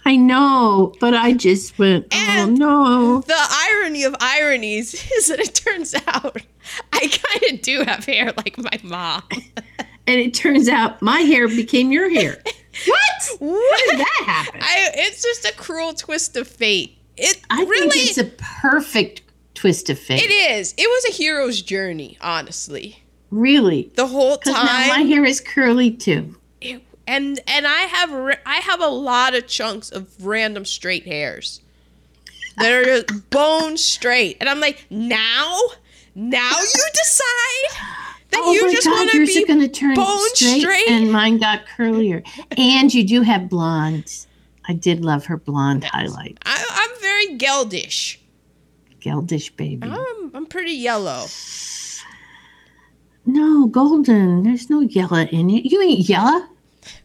I know, but I just went, oh And- no. The irony of ironies is that it turns out I kind of do have hair like my mom. And it turns out my hair became your hair. What? What? How did that happen? I, it's just a cruel twist of fate. It I really think it's a perfect twist of fate. it is. It was a hero's journey, honestly. Really. The whole time. My hair is curly too. it- and and I have I have a lot of chunks of random straight hairs that are just bone straight, and I'm like, now, now you decide that oh you just God, want to yours be are going to turn bone straight, straight? and mine got curlier. and you do have blondes. I did love her blonde highlight. I, I'm very geldish. Geldish baby. I'm, I'm pretty yellow. No, golden. There's no yellow in it. You ain't yellow.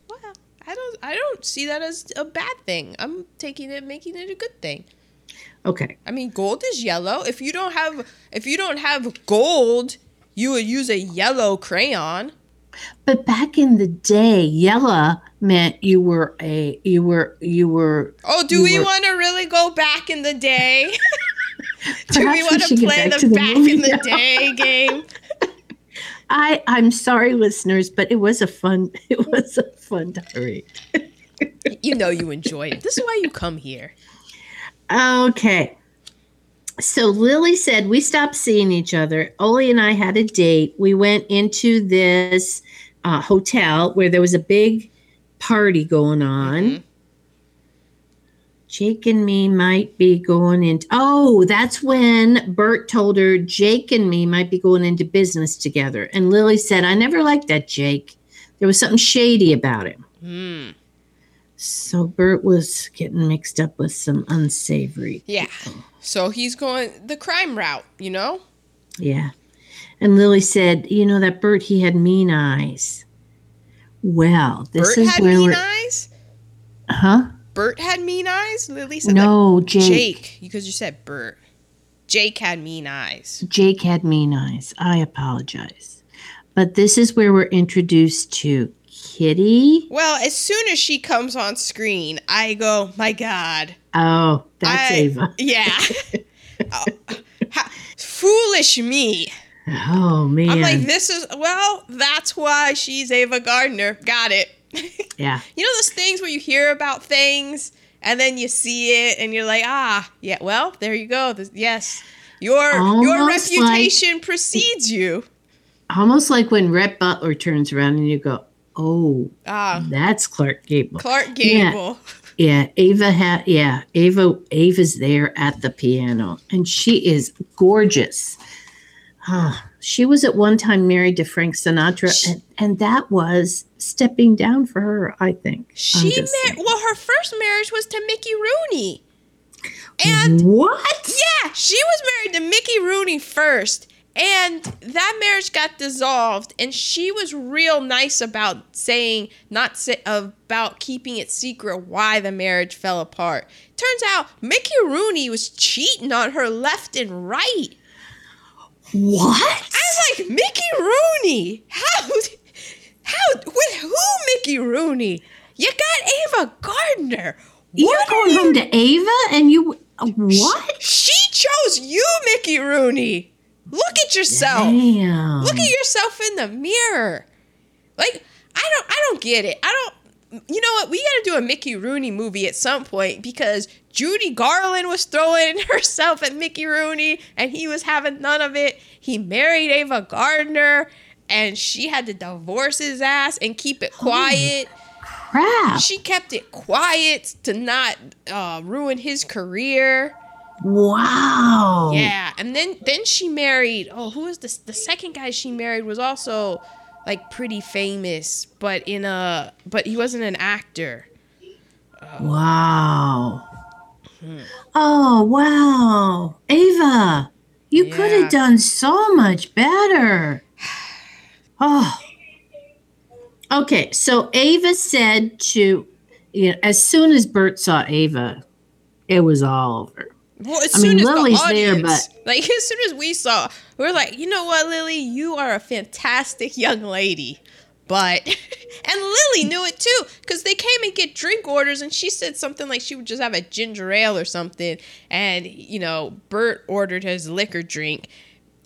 Well, I don't I don't see that as a bad thing. I'm taking it, making it a good thing. Okay. I mean, gold is yellow. If you don't have if you don't have gold, you would use a yellow crayon. But back in the day, yellow meant you were a you were you were Oh, do we want to really go back in the day? do we want to play back the the back in the day game? I I'm sorry listeners, but it was a fun it was a fun diary. You know you enjoyed it. This is why you come here. Okay. So Lily said we stopped seeing each other. Oli and I had a date. We went into this uh, hotel where there was a big party going on. Mhm. Jake and me might be going into. Oh, that's when Burt told her Jake and me might be going into business together. And Lily said, I never liked that Jake. There was something shady about him. Hmm. So Burt was getting mixed up with some unsavory. Yeah. So he's going the crime route, you know? Yeah. And Lily said, you know, that Burt, he had mean eyes. Well, this Burt is had where mean we're. eyes? Huh? Burt had mean eyes? Lily said No. Jake. Jake, because you said Burt. Jake had mean eyes. Jake had mean eyes. I apologize. But this is where we're introduced to Kitty. Well, as soon as she comes on screen, I go, my God. Oh, that's I- Ava. Yeah. Oh, ha- foolish me. Oh, man. I'm like, this is, well, that's why she's Ava Gardner. Got it. yeah. You know those things where you hear about things and then you see it and you're like, ah, yeah, well, there you go. This, yes. Your your Almost like- reputation precedes you. Almost like when Rhett Butler turns around and you go, oh, Ah, that's Clark Gable. Clark Gable. Yeah, Ava had yeah, Ava Ava's there at the piano and she is gorgeous. Ah, she was at one time married to Frank Sinatra and, and that was stepping down for her, I think. She mar- saying. well, her first marriage was to Mickey Rooney. And what? yeah, she was married to Mickey Rooney first. And that marriage got dissolved, and she was real nice about saying, not say, about keeping it secret why the marriage fell apart. Turns out Mickey Rooney was cheating on her left and right. What? I was like, Mickey Rooney? How? How? With who, Mickey Rooney? You got Ava Gardner. You're going you- home to Ava and you uh, what? She chose you, Mickey Rooney. Look at yourself. Damn. Look at yourself in the mirror. Like I don't I don't get it. I don't you know what? We got to do a Mickey Rooney movie at some point because Judy Garland was throwing herself at Mickey Rooney and he was having none of it. He married Ava Gardner and she had to divorce his ass and keep it quiet. crap. She kept it quiet to not uh, ruin his career. Wow. Yeah, and then then she married. Oh, who was the the second guy she married was also like pretty famous, but in a but he wasn't an actor. Wow. Hmm. Oh, wow. Ava, you could have done so much better. Oh. Okay, so Ava said to, you know, as soon as Burt saw Ava, it was all over. Well, as I soon mean, as Lily's the there, audience, like as soon as we saw, we were like, you know what, Lily, you are a fantastic young lady. But and Lily knew it too because they came and get drink orders, and she said something like she would just have a ginger ale or something, and you know Burt ordered his liquor drink.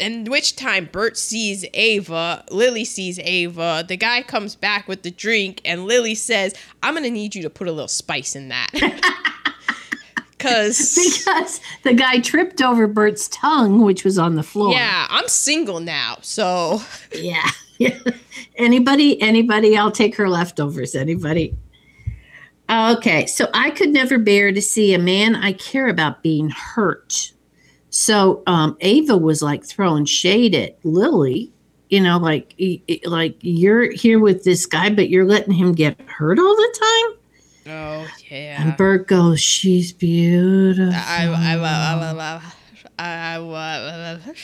And which time Burt sees Ava, Lily sees Ava. The guy comes back with the drink, and Lily says, "I'm gonna need you to put a little spice in that." Cause Because the guy tripped over Burt's tongue, which was on the floor. Yeah, I'm single now, so Yeah. Yeah. anybody, anybody, I'll take her leftovers. Anybody. Okay. So I could never bear to see a man I care about being hurt. So um, Ava was like throwing shade at Lily, you know, like, like you're here with this guy, but you're letting him get hurt all the time. Oh yeah. And Burt goes, she's beautiful. I I I I I I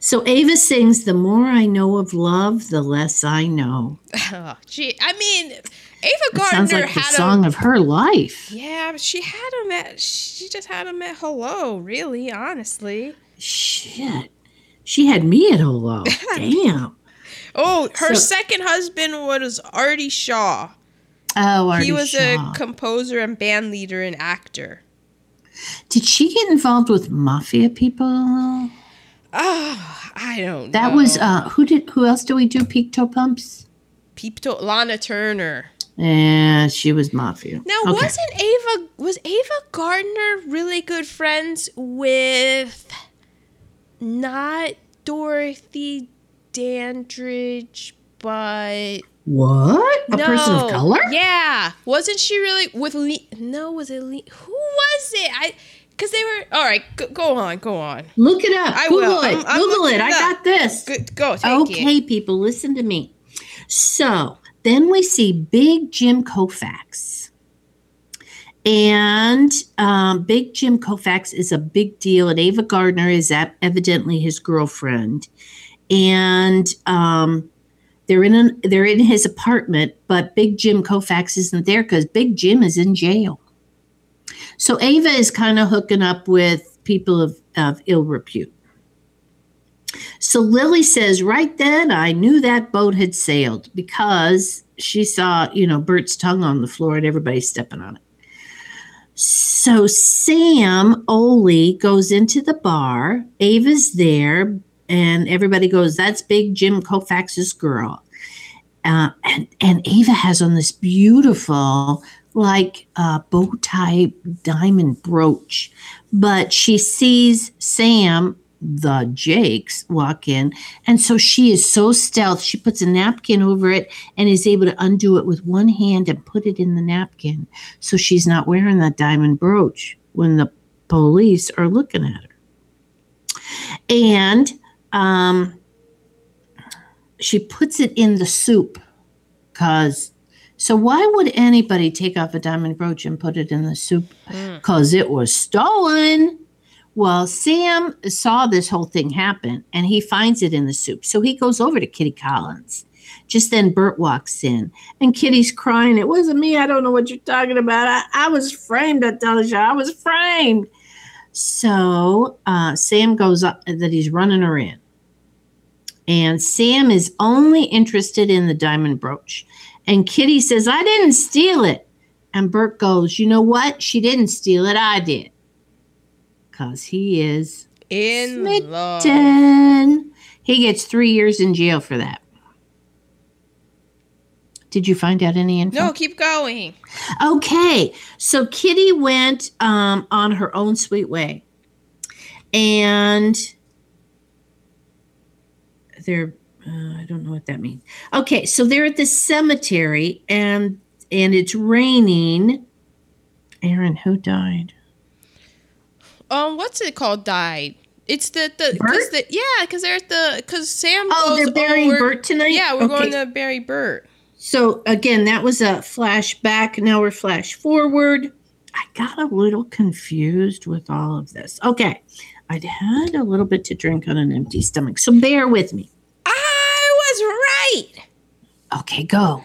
so Ava sings, the more I know of love, the less I know. oh, gee, I mean, Ava It sounds Gardner like the had song him. of her life. Yeah, she had him at. She just had him at hello. Really, honestly. Shit. She had me at hello. Damn. Oh, her So- second husband was Artie Shaw. Oh, Artie he was Shaw. a composer and band leader and actor. Did she get involved with mafia people? Oh, I don't. Know. That know. was uh who did who else do we do toe pumps? Peep to- Lana Turner. Yeah, she was mafia. Now, Okay. wasn't Ava was Ava Gardner really good friends with not Dorothy Dandridge, but what? A person of color? Yeah, wasn't she really with Lee? No, was it Lee? Who was it? I because they were all right. Go, go on, go on. Look it up. I Google will. it. I'm- I'm Google it. I got this. Good, go. Okay, it. people, listen to me. So then we see Big Jim Colfax. And um, Big Jim Colfax is a big deal, and Ava Gardner is evidently his girlfriend. And um, they're in an, they're in his apartment, but Big Jim Colfax isn't there because Big Jim is in jail. So Ava is kind of hooking up with people of, of ill repute. So Lily says, right then I knew that boat had sailed because she saw, you know, Burt's tongue on the floor and everybody stepping on it. So Sam Oley goes into the bar. Ava's there, and everybody goes, That's Big Jim Colfax's girl. Uh, and, and Ava has on this beautiful, like, uh, bow tie diamond brooch. But she sees Sam the Jakes walk in. And so she is so stealth. She puts a napkin over it and is able to undo it with one hand and put it in the napkin. So she's not wearing that diamond brooch when the police are looking at her. And um, she puts it in the soup because. So why would anybody take off a diamond brooch and put it in the soup? Mm. Because it was stolen Well, Sam saw this whole thing happen and he finds it in the soup. So he goes over to Kitty Collins. Just then, Burt walks in and Kitty's crying. It wasn't me. I don't know what you're talking about. I, I was framed, I tell you. I was framed. So uh, Sam goes up that he's running her in. And Sam is only interested in the diamond brooch. And Kitty says, I didn't steal it. And Burt goes, You know what? She didn't steal it. I did. Because he is In love. He gets three years in jail for that. Did you find out any info? No, keep going. Okay, so Kitty went um, on her own sweet way, and they're uh, I don't know what that means. Okay, so they're at the cemetery, and and it's raining. Aaron, who died? Um, what's it called? Died. It's the the Burt? because the yeah because they're at the because Sam. Oh, goes, they're burying we're- Burt tonight. Yeah, we're going to bury Burt. So again, that was a flashback. Now we're flash forward. I got a little confused with all of this. Okay, I'd had a little bit to drink on an empty stomach, so bear with me. I was right. Okay, go.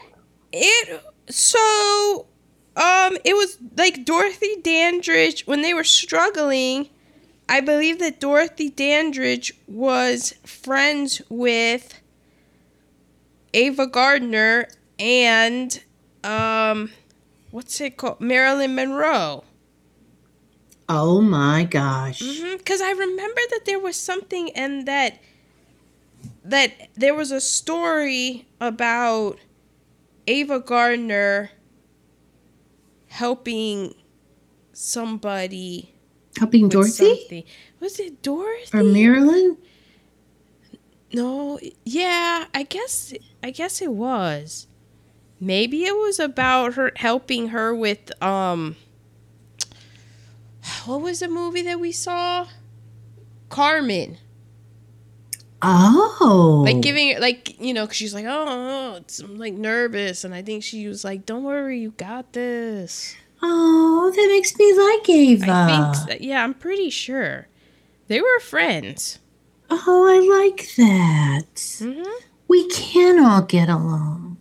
It so um it was like Dorothy Dandridge when they were struggling. I believe that Dorothy Dandridge was friends with Ava Gardner and um what's it called Marilyn Monroe. Oh my gosh. Because I remember that there was something and that that there was a story about Ava Gardner helping somebody. Helping Dorothy something. Was it Dorothy? or Marilyn? No, yeah, I guess I guess it was. Maybe it was about her helping her with um what was the movie that we saw? Carmen. Oh, Like giving like you know, cause she's like, oh, oh, it's, I'm like nervous, and I think she was like, "Don't worry, you got this." Oh, that makes me like Ava. I think, yeah, I'm pretty sure they were friends. oh, I like that. hmm We can all get along.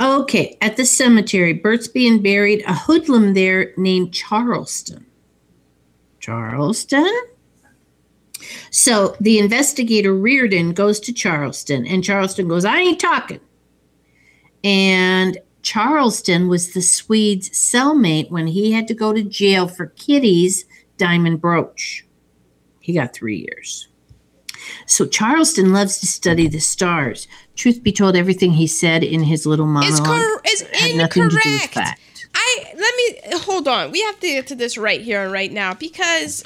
Okay, at the cemetery, Burt's being buried. A hoodlum there named Charleston. Charleston? So the investigator Reardon goes to Charleston, and Charleston goes, I ain't talking. And Charleston was the Swede's cellmate when he had to go to jail for Kitty's diamond brooch. He got three years. So Charleston loves to study the stars. Truth be told, everything he said in his little monologue It's cor- had nothing to do with incorrect. fact. I let me hold on. We have to get to this right here and right now because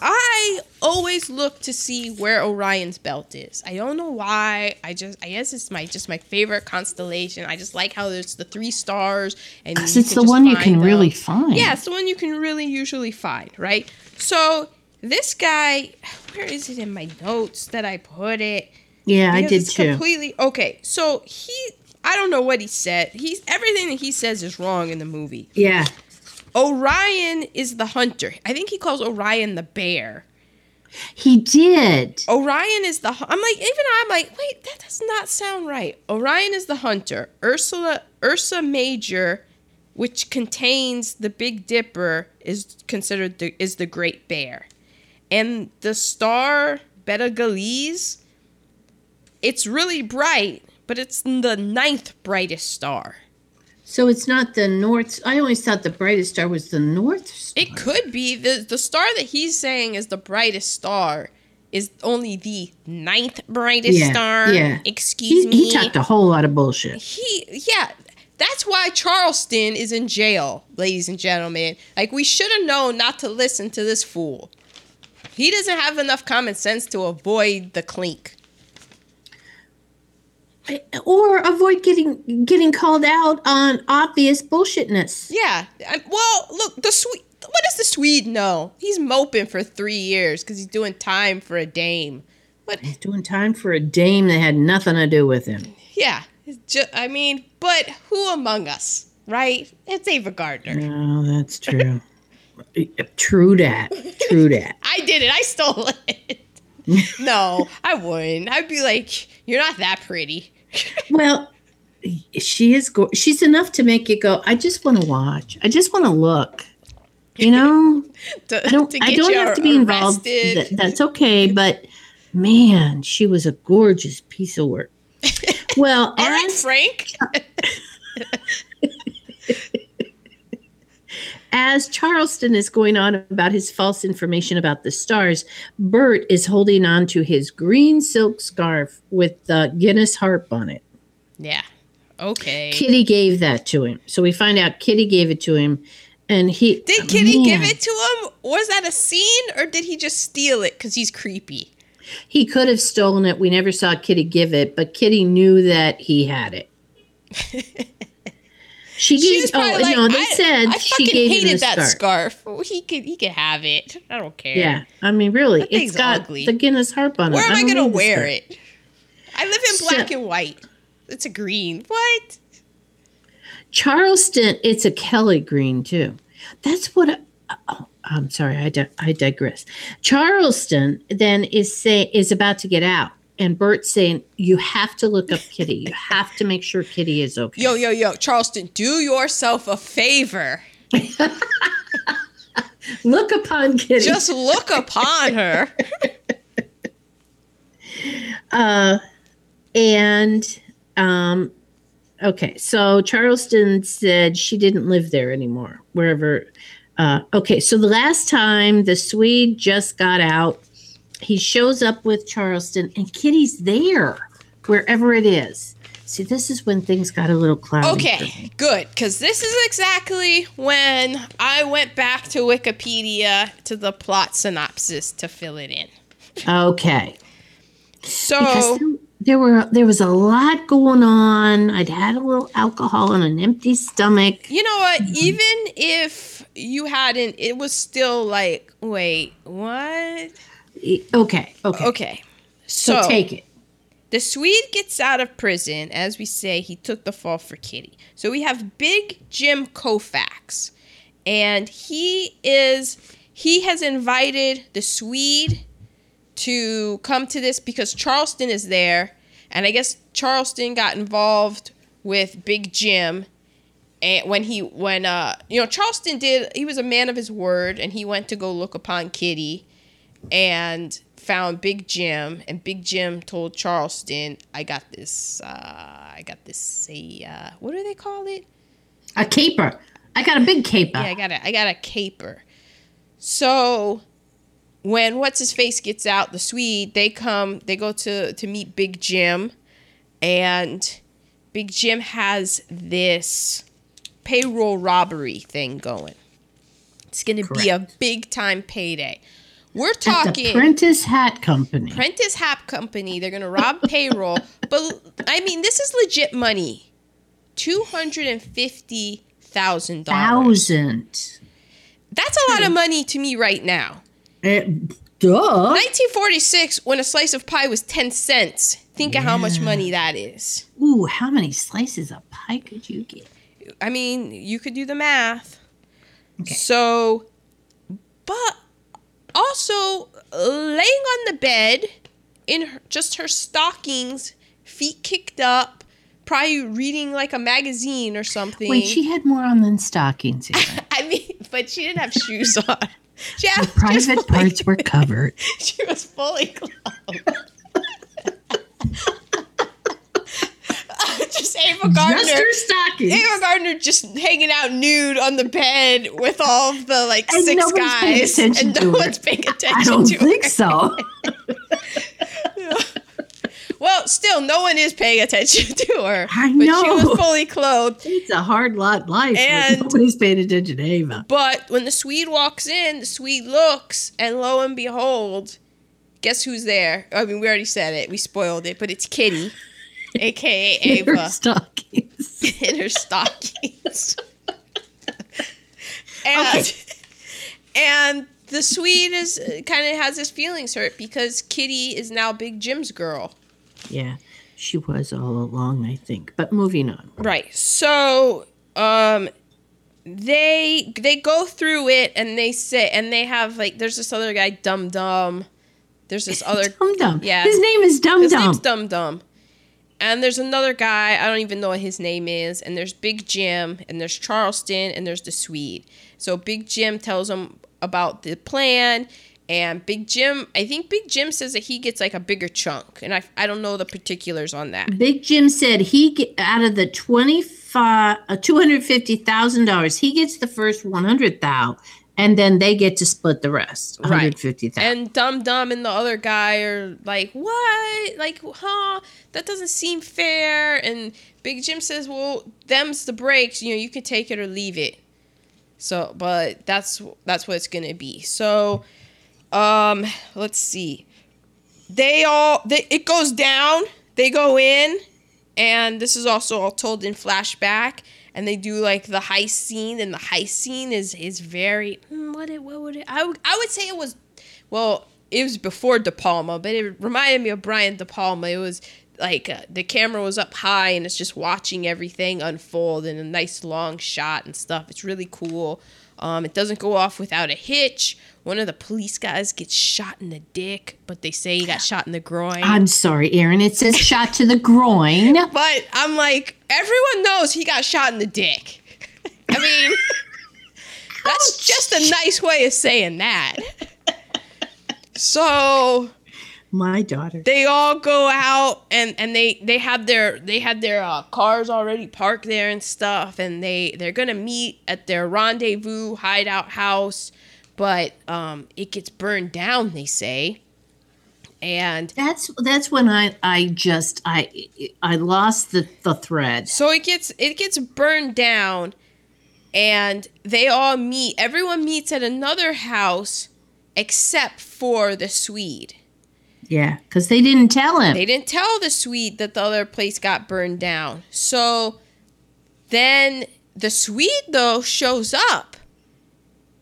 I always look to see where Orion's belt is. I don't know why. I just I guess it's my just my favorite constellation. I just like how there's the three stars and Because it's the one you can them. really find. Yeah, it's the one you can really usually find, right? So this guy, where is it in my notes that I put it? Yeah, I did it's too. Completely okay. So he, I don't know what he said. He's everything that he says is wrong in the movie. yeah. Orion is the hunter. I think he calls Orion the bear. He did. Orion is the. I'm like even I'm like wait that does not sound right. Orion is the hunter. Ursula Ursa Major, which contains the Big Dipper, is considered the is the Great Bear, and the star Betelgeuse. It's really bright, but it's the ninth brightest star. So it's not the north. I always thought the brightest star was the north star. It could be the the star that he's saying is the brightest star is only the ninth brightest Yeah, star. yeah. Excuse he, me. he talked a whole lot of bullshit. He yeah. That's why Charleston is in jail, ladies and gentlemen. Like we should have known not to listen to this fool. He doesn't have enough common sense to avoid the clink. Or avoid getting getting called out on obvious bullshitness. Yeah. I, well, look, the Swede. What does the Swede know? He's moping for three years because he's doing time for a dame. But He's doing time for a dame that had nothing to do with him. Yeah, it's ju- I mean, but who among us, right? It's Ava Gardner. Oh, that's true. True that. True that. I did it. I stole it. no, I wouldn't. I'd be like, "You're not that pretty." well, she is. Go- she's enough to make you go. I just want to watch. I just want to look. You know, to, I don't. I don't have to be involved. Th- that's okay. But man, she was a gorgeous piece of work. Well, all right, Frank. As Charleston is going on about his false information about the stars, Burt is holding on to his green silk scarf with the Guinness harp on it. Yeah. Okay. Kitty gave that to him. So we find out Kitty gave it to him. And he did Kitty man. give it to him? Was that a scene or did he just steal it because he's creepy? He could have stolen it. We never saw Kitty give it, but Kitty knew that he had it. She gave. Oh like, no, they I, said I she gave hated him that scarf. scarf. He could. He could have it. I don't care. Yeah, I mean, really, that it's got ugly. the Guinness harp on it. Where am I, I gonna wear it? I live in black so, and white. It's a green. What? Charleston. It's a Kelly green too. That's what. I, oh, I'm sorry. I, di- I digress. Charleston then is say is about to get out and Burt saying, You have to look up Kitty. You have to make sure Kitty is okay. Yo, yo, yo, Charleston, do yourself a favor. look upon Kitty. Just look upon her. uh, and, um, okay, so Charleston said she didn't live there anymore, wherever. Uh, okay, so the last time the Swede just got out he shows up with Charleston, and Kitty's there wherever it is. See, this is when things got a little cloudy. Okay, good, because this is exactly when I went back to Wikipedia to the plot synopsis to fill it in. Okay. So because there were there was a lot going on. I'd had a little alcohol and an empty stomach. You know what? Even if you hadn't, it was still like, wait, what? Okay. Okay. Okay. So, so, take it. The Swede gets out of prison. As we say, he took the fall for Kitty. So we have Big Jim Colfax. And he is he has invited the Swede to come to this because Charleston is there. And I guess Charleston got involved with Big Jim and when he when uh you know Charleston did he was a man of his word and he went to go look upon Kitty and found Big Jim, and Big Jim told Charleston, "I got this. Uh, I got this. A uh, what do they call it? A caper. I got a big caper. Yeah, I got a. I got a caper. So when what's his face gets out, the Swede, they come. They go to to meet Big Jim, and Big Jim has this payroll robbery thing going. It's going to be a big time payday. We're talking Prentiss Hat Company. Prentiss Hat Company. They're gonna rob payroll, but I mean, this is legit money. Two hundred and fifty thousand dollars. Thousand. That's a lot of money to me right now. It, duh. 1946, when a slice of pie was 10 cents. Think yeah. of how much money that is. Ooh, how many slices of pie could you get? I mean, you could do the math. Okay. So, but also uh, laying on the bed in her, just her stockings, feet kicked up, probably reading like a magazine or something. Wait, she had more on than stockings. I mean, but she didn't have shoes on. She had, the private parts were covered. She was fully clothed. just Ava Gardner. Just her stockings. Ava Gardner just hanging out nude on the bed with all the like and six guys, and no one's paying attention. To her. I don't think her. so. Well, still, no one is paying attention to her. I know. But she was fully clothed. It's a hard lot life. And nobody's paying attention to Ava. But when the Swede walks in, the Swede looks, and lo and behold, guess who's there? I mean, we already said it. We spoiled it, but it's Kitty aka Ava. In her stockings. in her stockings. and okay. and the Swede is kind of has his feelings hurt because Kitty is now Big Jim's girl. Yeah, she was all along, I think. But moving on. Right. So, um, they they go through it and they say and they have like there's this other guy Dum Dum. There's this other Dum Dum. Yeah. His name is Dum his Dum. name's Dum Dum. And there's another guy, I don't even know what his name is. And there's Big Jim, and there's Charleston, and there's the Swede. So Big Jim tells him about the plan. And Big Jim, I think Big Jim says that he gets like a bigger chunk. And I, I don't know the particulars on that. Big Jim said he get out of the twenty five uh, two hundred fifty thousand dollars. He gets the first one hundred thou, and then they get to split the rest. One Right. hundred fifty thousand. And Dum Dum and the other guy are like, what? Like, huh? That doesn't seem fair. And Big Jim says, well, them's the breaks. You know, you can take it or leave it. So, but that's that's what it's gonna be. So, um, let's see. They all they, it goes down. They go in, and this is also all told in flashback. And they do like the heist scene, and the heist scene is is very hmm, what it what would it I would I would say it was well it was before De Palma, but it reminded me of Brian De Palma. It was like uh, the camera was up high and it's just watching everything unfold in a nice long shot and stuff. It's really cool. Um, it doesn't go off without a hitch. One of the police guys gets shot in the dick, but they say he got shot in the groin. I'm sorry, Aaron. It says shot to the groin. But I'm like, everyone knows he got shot in the dick. I mean, that's just a nice way of saying that. So My daughter. they all go out and and they they have their they had their uh, cars already parked there and stuff and they they're gonna meet at their rendezvous hideout house but um it gets burned down they say and That's that's when I I just I I lost the the thread. So it gets it gets burned down and they all meet everyone meets at another house except for the Swede. Yeah, because they didn't tell him. They didn't tell the Swede that the other place got burned down. So then the Swede though shows up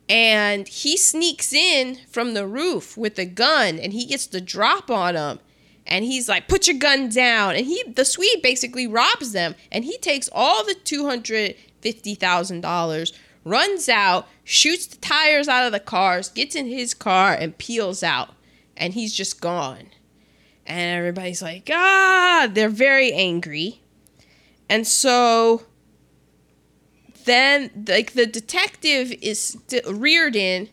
and he sneaks in from the roof with a gun and he gets the drop on him. And he's like put your gun down. And he the swede basically robs them and he takes all the $250000 runs out shoots the tires out of the cars gets in his car and peels out. And he's just gone. And everybody's like ah they're very angry. And so then like the detective is st- Reardon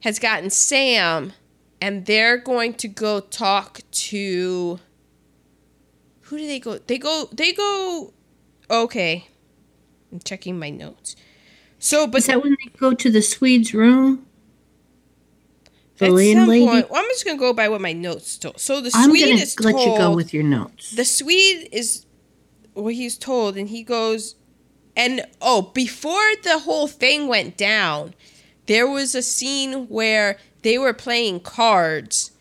has gotten Sam and they're going to go talk to who do they go they go they go okay I'm checking my notes so but Is that when they go to the Swede's room? The at some landlady. point well, I'm just gonna go by what my notes told so the I'm Swede is let you go with your notes. the Swede is what he's told, and he goes, and oh, before the whole thing went down, there was a scene where they were playing cards,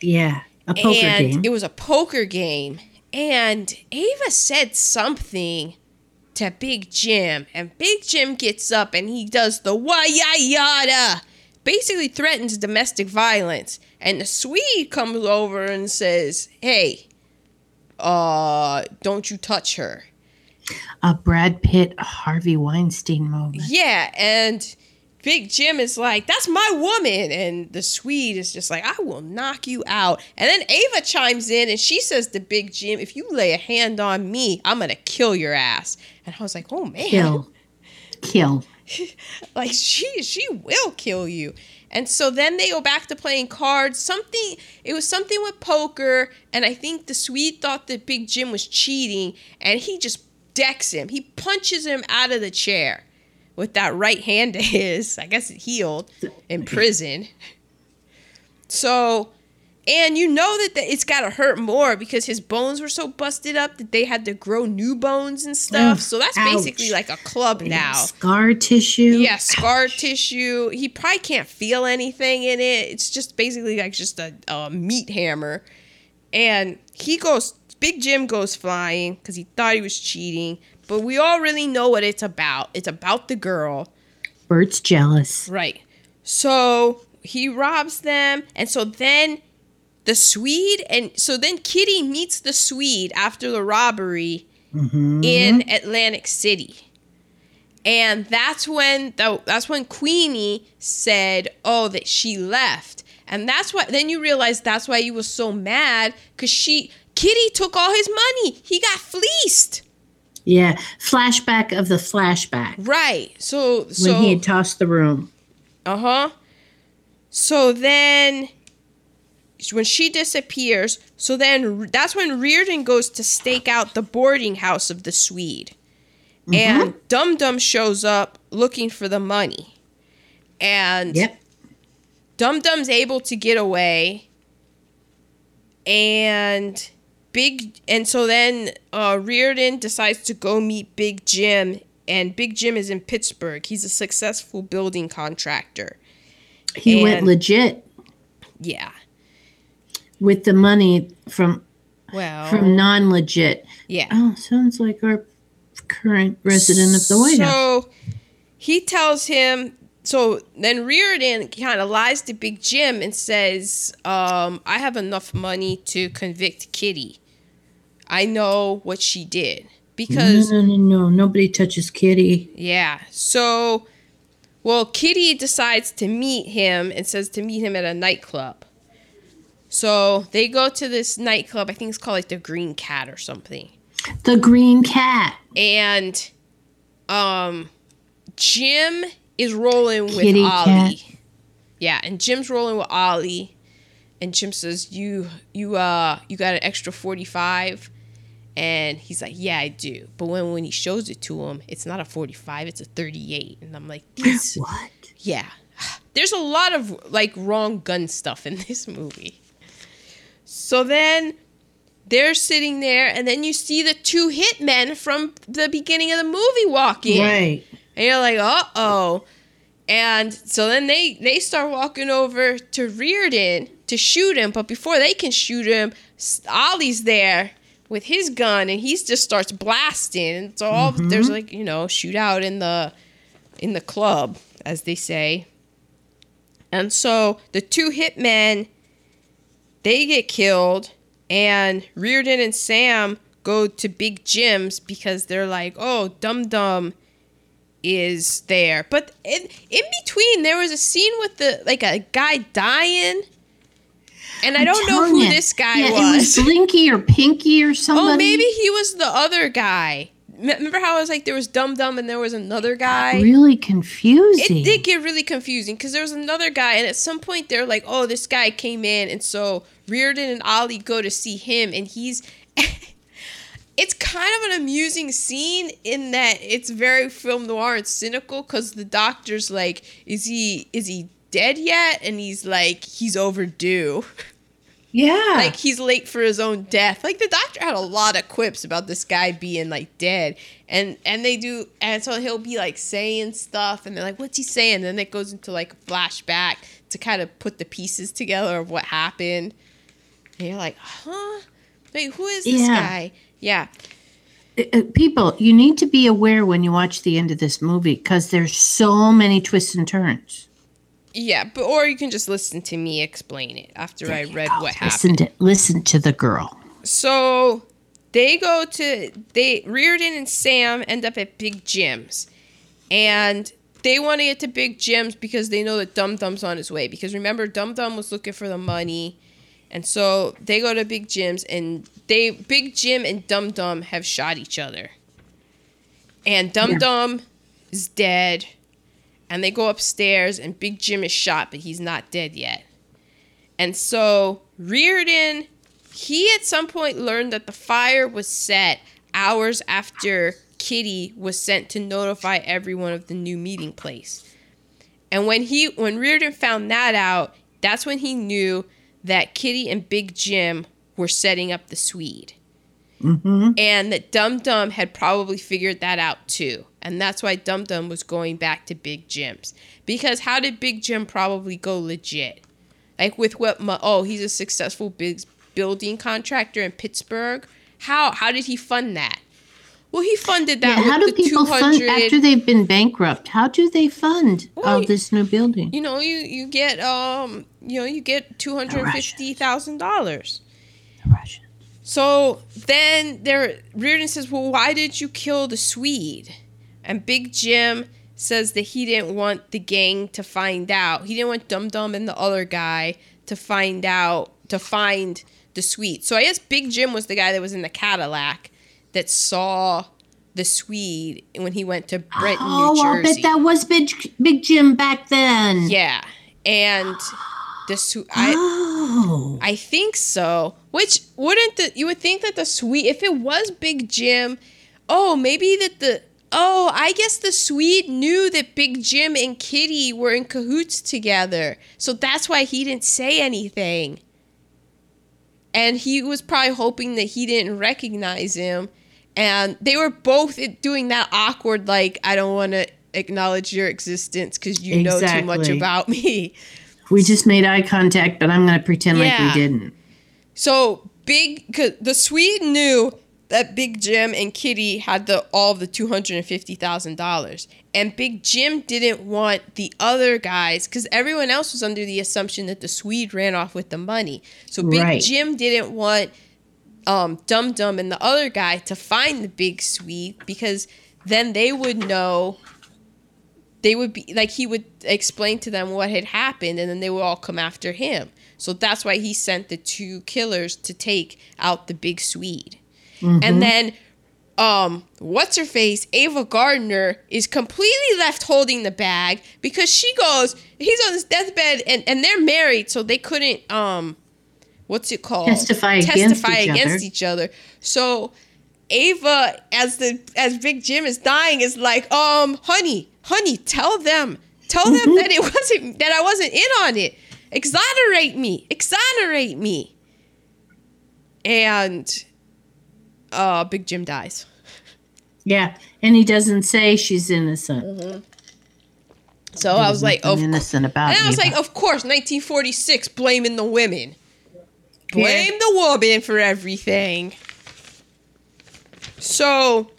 yeah, a poker and game. it was a poker game, and Ava said something to Big Jim, and Big Jim gets up and he does the why yada, basically threatens domestic violence, and the Swede comes over and says, "Hey." uh don't you touch her a Brad Pitt Harvey Weinstein moment. yeah and big jim is like that's my woman and the swede is just like i will knock you out. And then ava chimes in and she says to big jim if you lay a hand on me i'm gonna kill your ass. And i was like oh man. Kill, kill. like she she will kill you. And so then they go back to playing cards. Something it was something with poker and i think the swede thought that big jim was cheating and he just decks him he punches him out of the chair with that right hand of his i guess it healed in prison so and you know that the, it's got to hurt more because his bones were so busted up that they had to grow new bones and stuff Ugh, so that's ouch. basically like a club now Scar tissue. yeah, scar tissue. He probably can't feel anything in it. It's just basically like just a, a meat hammer. And he goes, Big Jim goes flying because he thought he was cheating. But we all really know what it's about. It's about the girl. Burt's jealous. Right. So he robs them. And so then the Swede, and so then Kitty meets the Swede after the robbery Mm-hmm. in Atlantic City. And that's when the, that's when Queenie said, "Oh, that she left." And that's why then you realize that's why he was so mad cuz she Kitty took all his money. He got fleeced. Yeah, flashback of the flashback Right. So so when he had tossed the room. Uh huh. So then, when she disappears, so then that's when Reardon goes to stake out the boarding house of the Swede. And Dum Dum shows up looking for the money. And Yep. Dum Dum's able to get away. And Big and so then uh, Reardon decides to go meet Big Jim, and Big Jim is in Pittsburgh. He's a successful building contractor. He went legit Yeah. with the money from Well. from non-legit. yeah. Oh, sounds like our current resident of the White House. So he tells him. So then Reardon kind of lies to Big Jim and says, um, "I have enough money to convict Kitty. I know what she did because no, no, no, no, nobody touches Kitty. yeah. So, well, Kitty decides to meet him and says to meet him at a nightclub. So they go to this nightclub. I think it's called like the Green Cat or something. The green cat. and um Jim is rolling with Kitty Ollie. cat. Yeah, and Jim's rolling with Ollie and Jim says, "You you uh you got an extra 45?" And he's like, "Yeah, I do." But when when he shows it to him, it's not a 45, it's a 38. And I'm like, "These What? yeah. There's a lot of like wrong gun stuff in this movie. So then they're sitting there, and then you see the two hitmen from the beginning of the movie walk in. Right. And you're like, uh oh. And so then they they start walking over to Reardon to shoot him, but before they can shoot him, Ollie's there with his gun, and he just starts blasting. And so all mm-hmm. there's like you know shootout in the in the club, as they say. And so the two hitmen, they get killed, and Reardon and Sam go to Big Jim's because they're like, oh, Dum Dum is there. But in, in between, there was a scene with the like a guy dying, and I don't know who you. this guy yeah, was. It was Blinky or Pinky or oh, somebody. oh, maybe he was the other guy. Remember how I was like there was Dum Dum and there was another guy. Really confusing. It did get really confusing because there was another guy, and at some point they're like, "Oh, this guy came in," and so Reardon and Ollie go to see him, and he's. it's kind of an amusing scene in that it's very film noir and cynical because the doctor's like, "Is he is he dead yet?" And he's like, "He's overdue." Yeah. like he's late for his own death. Like the doctor had a lot of quips about this guy being like dead, and and they do, and so he'll be like saying stuff, and they're like, "What's he saying?" And then it goes into like a flashback to kind of put the pieces together of what happened. And you're like, "Huh? Wait, who is this Yeah. guy?" Yeah, Uh, uh, people, you need to be aware when you watch the end of this movie because there's so many twists and turns. Yeah, but or you can just listen to me explain it after I read what happened. listen to listen to the girl. So they go to they Reardon and Sam end up at Big Jim's, and they want to get to Big Jim's because they know that Dum Dum's on his way. Because remember, Dum Dum was looking for the money, and so they go to Big Jim's, and they Big Jim and Dum Dum have shot each other, and Dum Yeah. Dum is dead, and they go upstairs, and Big Jim is shot, but he's not dead yet. And so Reardon, he at some point learned that the fire was set hours after Kitty was sent to notify everyone of the new meeting place. And when he when Reardon found that out, that's when he knew that Kitty and Big Jim were setting up the Swede. hmm And that Dum Dum had probably figured that out too. And that's why Dum Dum was going back to Big Jim's. Because how did Big Jim probably go legit? Like with what oh, he's a successful big building contractor in Pittsburgh. How how did he fund that? Well, he funded that Yeah, how do people fund after they've been bankrupt? How do they fund Well, all you- this new building? you know, you you get um, you know, you get $250,000. So then there, Reardon says, "Well, why did you kill the Swede?" And Big Jim says that he didn't want the gang to find out. He didn't want Dum Dum and the other guy to find out to find the Swede. So I guess Big Jim was the guy that was in the Cadillac that saw the Swede when he went to Brenton, oh, New Jersey. bet that was Big Big Jim back then. yeah, and the Sw- I Oh. I think so. Which wouldn't the you would think that the Swede if it was Big Jim, oh maybe that the oh I guess the Swede knew that Big Jim and Kitty were in cahoots together, so that's why he didn't say anything. And he was probably hoping that he didn't recognize him, and they were both doing that awkward like I don't want to acknowledge your existence because you know too much about me. We just made eye contact, but I'm going to pretend like we didn't. So big, cause the Swede knew that Big Jim and Kitty had the all of the two hundred and fifty thousand dollars, and Big Jim didn't want the other guys because everyone else was under the assumption that the Swede ran off with the money. So Big Right. Jim didn't want um, Dum Dum and the other guy to find the Big Swede because then they would know. They would be like he would explain to them what had happened, and then they would all come after him. So that's why he sent the two killers to take out the big Swede. And then um what's her face Ava Gardner is completely left holding the bag because she goes he's on his deathbed and and they're married so they couldn't um what's it called? Testify against testify each against other. each other. So Ava as the as Big Jim is dying is like um honey honey tell them. Tell them Mm-hmm. that it wasn't that I wasn't in on it. Exonerate me. Exonerate me. And uh Big Jim dies Yeah, and he doesn't say she's innocent. So I was like, of innocent about and I was like, of course, 1946, blaming the women, blame the woman for everything. So,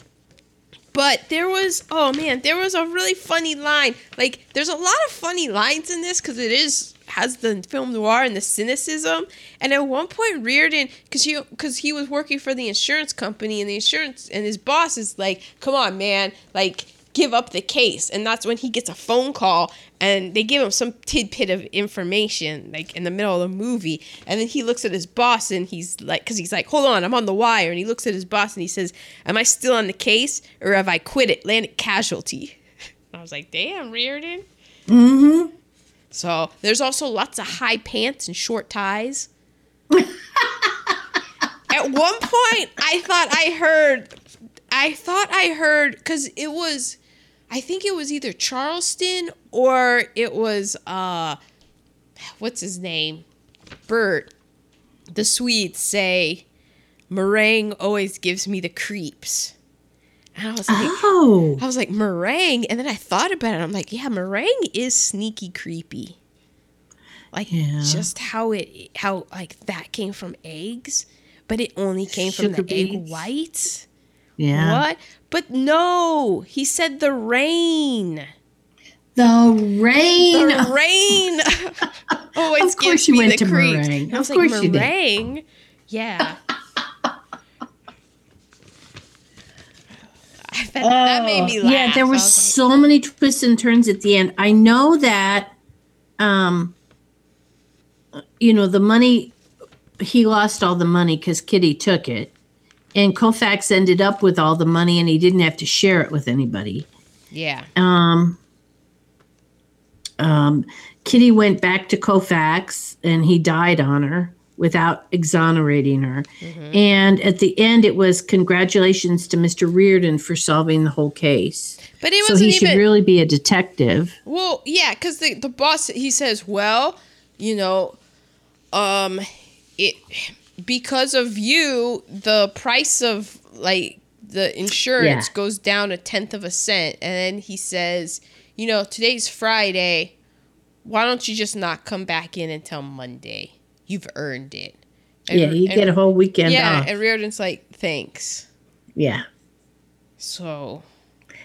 but there was, oh man, there was a really funny line. Like, there's a lot of funny lines in this because it is has the film noir and the cynicism. And at one point, Reardon, because he because he was working for the insurance company, and the insurance and his boss is like, "Come on, man, like." Give up the case, and that's when he gets a phone call, and they give him some tidbit of information, like in the middle of the movie, and then he looks at his boss, and he's like, because he's like, "Hold on, I'm on the wire," and he looks at his boss, and he says, "Am I still on the case, or have I quit Atlantic Casualty?" I was like, "Damn, Reardon." Mm-hmm. So there's also lots of high pants and short ties. At one point, I thought I heard, I thought I heard, because it was, I think it was either Charleston or it was, uh, what's his name? Burt. The Swedes say, meringue always gives me the creeps. And I was like, Oh, I was like, meringue. And then I thought about it. I'm like, yeah, meringue is sneaky creepy. Like Yeah. just how it how like that came from eggs, but it only came from Sugar the egg whites. yeah. What? But no, he said the rain. The rain. The rain always oh, Of course you went to creeps. meringue. I was Of like, course you did. meringue? Yeah. That, that made me laugh. Oh, Yeah, there were was like, so many twists and turns at the end. I know that, um, you know, the money, he lost all the money because Kitty took it. And Colfax ended up with all the money and he didn't have to share it with anybody. yeah. Um, um, Kitty went back to Colfax and he died on her without exonerating her. And at the end, it was congratulations to Mr. Reardon for solving the whole case. But it wasn't he should really be a detective. Well, yeah, because the the boss he says, well, you know, um, it because of you, the price of like the insurance Yeah. goes down a tenth of a cent, and then he says, you know, today's Friday. Why don't you just not come back in until Monday? You've earned it. And- yeah, you and- get a whole weekend yeah, off. and Reardon's like, thanks. yeah. So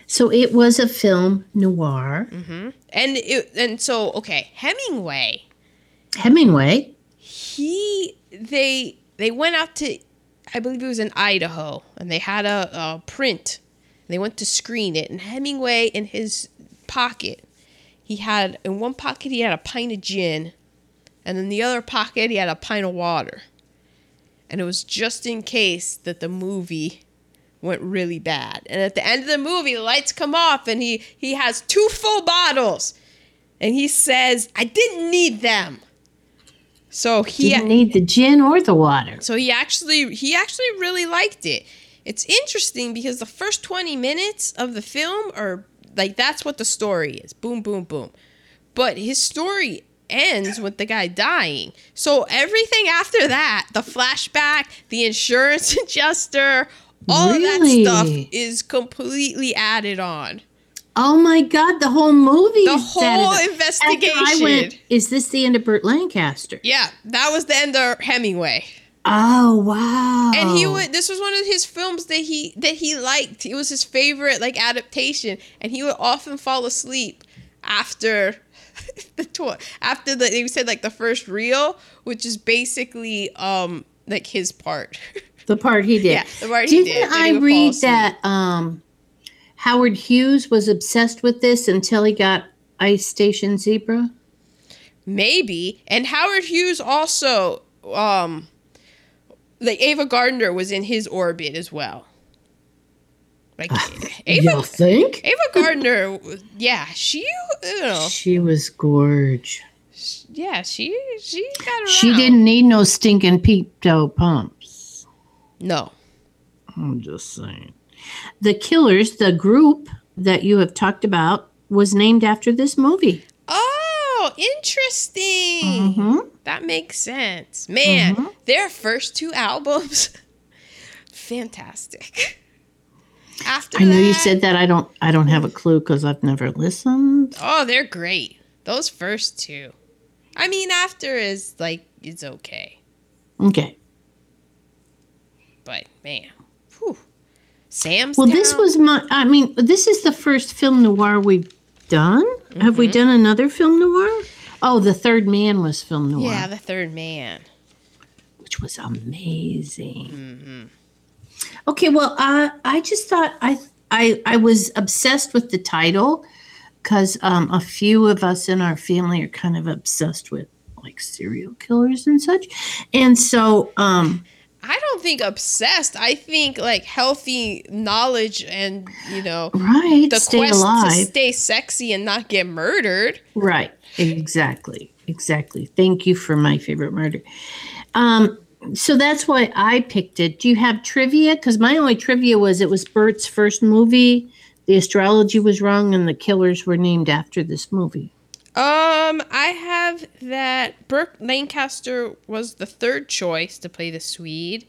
So it was a film noir. Mm-hmm. and it and so okay, Hemingway. Hemingway. he they they went out to I believe it was in Idaho and they had a, a print they went to screen it, and Hemingway in his pocket, he had in one pocket he had a pint of gin, and in the other pocket he had a pint of water. And it was just in case that the movie went really bad. And at the end of the movie, the lights come off, and he he has two full bottles, and he says, "I didn't need them." So he Didn't need the gin or the water. so he actually he actually really liked it. It's interesting because the first 20 minutes of the film are like that's what the story is. Boom boom boom. But his story ends with the guy dying. So everything after that, the flashback, the insurance adjuster, all of that stuff is completely added on. Oh my God, the whole movie. The whole investigation. After I went, is this the end of Burt Lancaster? Yeah, that was the end of Hemingway. Oh wow! and he would this was one of his films that he that he liked it was his favorite like adaptation and he would often fall asleep after the tour. After the they said like the first reel which is basically um like his part. The part he did. Yeah, the part he Didn't did, he I read that um, Howard Hughes was obsessed with this until he got Ice Station Zebra? maybe. And howard hughes also um like ava gardner was in his orbit as well like ava you think? ava gardner yeah she know She was gorge. yeah she she got around. She didn't need no stinking peep-toe pumps. no I'm just saying. The Killers, the group that you have talked about, was named after this movie. Oh, interesting. Mhm. That makes sense. Man, Mhm. their first two albums, fantastic. After I know you said that. I don't. I don't have a clue because I've never listened. Oh, they're great. Those first two. I mean, after is like it's okay, Okay. but man, whew. Sam's. Well, this was my. I mean, this is the first film noir we've done. Have Mm-hmm. we done another film noir? Oh, the Third Man was film noir, yeah, the third man. which was amazing. Mm-hmm. Okay, well, I I just thought I I I was obsessed with the title because um, a few of us in our family are kind of obsessed with like serial killers and such, and so um, I don't think obsessed. I think like healthy knowledge and you know right, the stay quest to stay sexy and not get murdered. Right. Exactly. Exactly. Thank you for my favorite murder. Um, so that's why I picked it. Do you have trivia? Because my only trivia was it was Burt's first movie. The astrology was wrong, and the killers were named after this movie. Um, I have that Burt Lancaster was the third choice to play the Swede.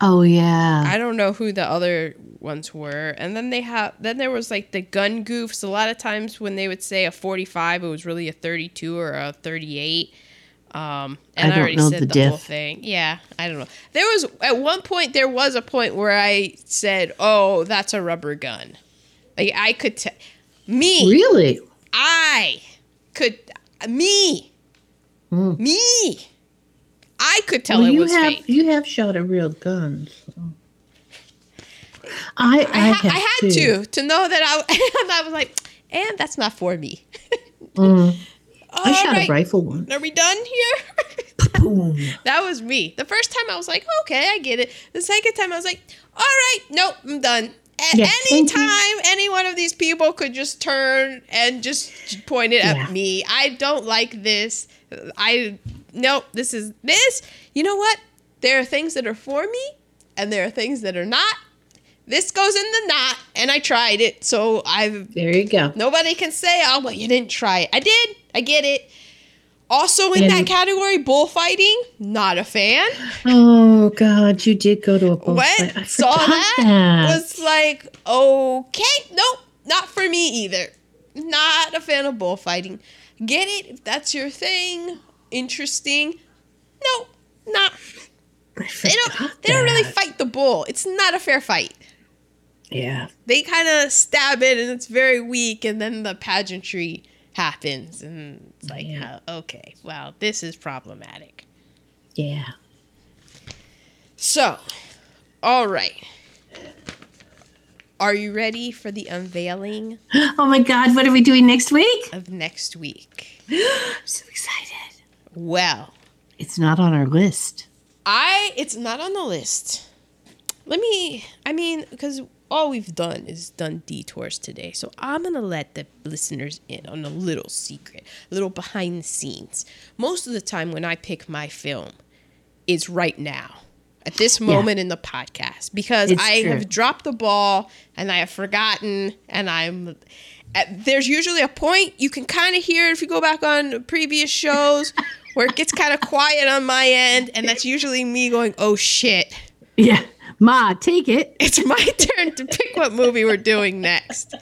Oh yeah. I don't know who the other ones were. And then they have then there was like the gun goofs. A lot of times when they would say a 45, it was really a 32 or a 38. Um, and I I, already know said the the, whole thing. Yeah, I don't know. There was at one point there was a point where I said, "Oh, that's a rubber gun." Like I could tell me really? I could me Hmm. me I could tell well, it you was have fake. you have shot a real gun. so. I I, I, ha- I had too. to to know that I and I was like, and that's not for me. Mm. I oh, shot right, a rifle one. Are we done here? That was me. The first time I was like, okay, I get it. The second time I was like, all right, nope, I'm done. At Yeah, any time any one of these people could just turn and just point it Yeah. at me. I don't like this. I nope, this is this. You know what? There are things that are for me and there are things that are not. This goes in the not, and I tried it, so I've There you go. Nobody can say, oh, well, you didn't try it. I did. I get it. Also, in that category, bullfighting, not a fan. Oh God, you did go to a bullfight. What? I Saw that? that. Was like, okay, nope, not for me either. Not a fan of bullfighting. Get it? If that's your thing, interesting. Nope, not. They don't. They don't really fight the bull. It's not a fair fight. Yeah. They kind of stab it, and it's very weak, and then the pageantry happens, and it's like, Yeah. oh, okay, well, this is problematic. Yeah. So, all right. Are you ready for the unveiling Oh my God, what are we doing next week? of next week? I'm so excited. Well, It's not on our list. I it's not on the list. Let me I mean because all we've done is done detours today. So I'm going to let the listeners in on a little secret, a little behind the scenes. Most of the time when I pick my film, it's right now. At this moment in the podcast because It's I true. have dropped the ball and I have forgotten and I'm there's usually a point you can kind of hear if you go back on previous shows where it gets kind of quiet on my end and that's usually me going oh shit Yeah. Ma, take it. it's my turn to pick what movie we're doing next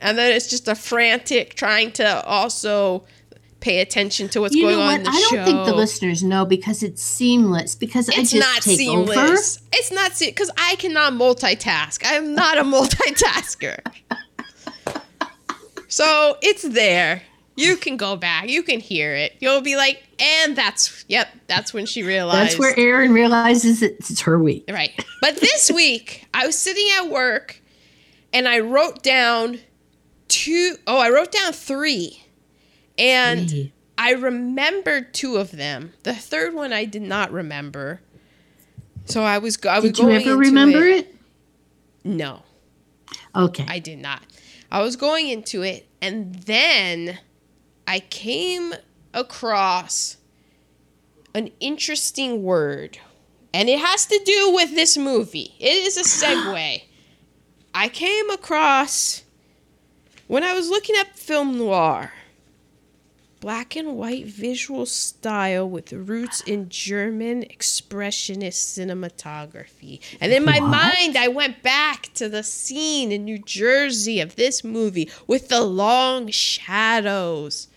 and then it's just a frantic trying to also pay attention to what's You going know on what? in the I show don't think the listeners know because it's seamless. Because I it's just not take seamless. over. It's not because I cannot multitask. I am not a multitasker. so it's there. You can go back. You can hear it. You'll be like, and that's yep. That's when she realized. That's where Erin realizes it's, her week. Right. But this week, I was sitting at work and I wrote down two oh, I wrote down three. And Three. I remembered two of them. The third one I did not remember. So I was go- I was Did you going ever remember it? No, Okay. I did not. I was going into it and then I came across an interesting word. And it has to do with this movie. It is a segue. I came across when I was looking up film noir. Black and white visual style with roots in German expressionist cinematography. And in my What? mind, I went back to the scene in New Jersey of this movie with the long shadows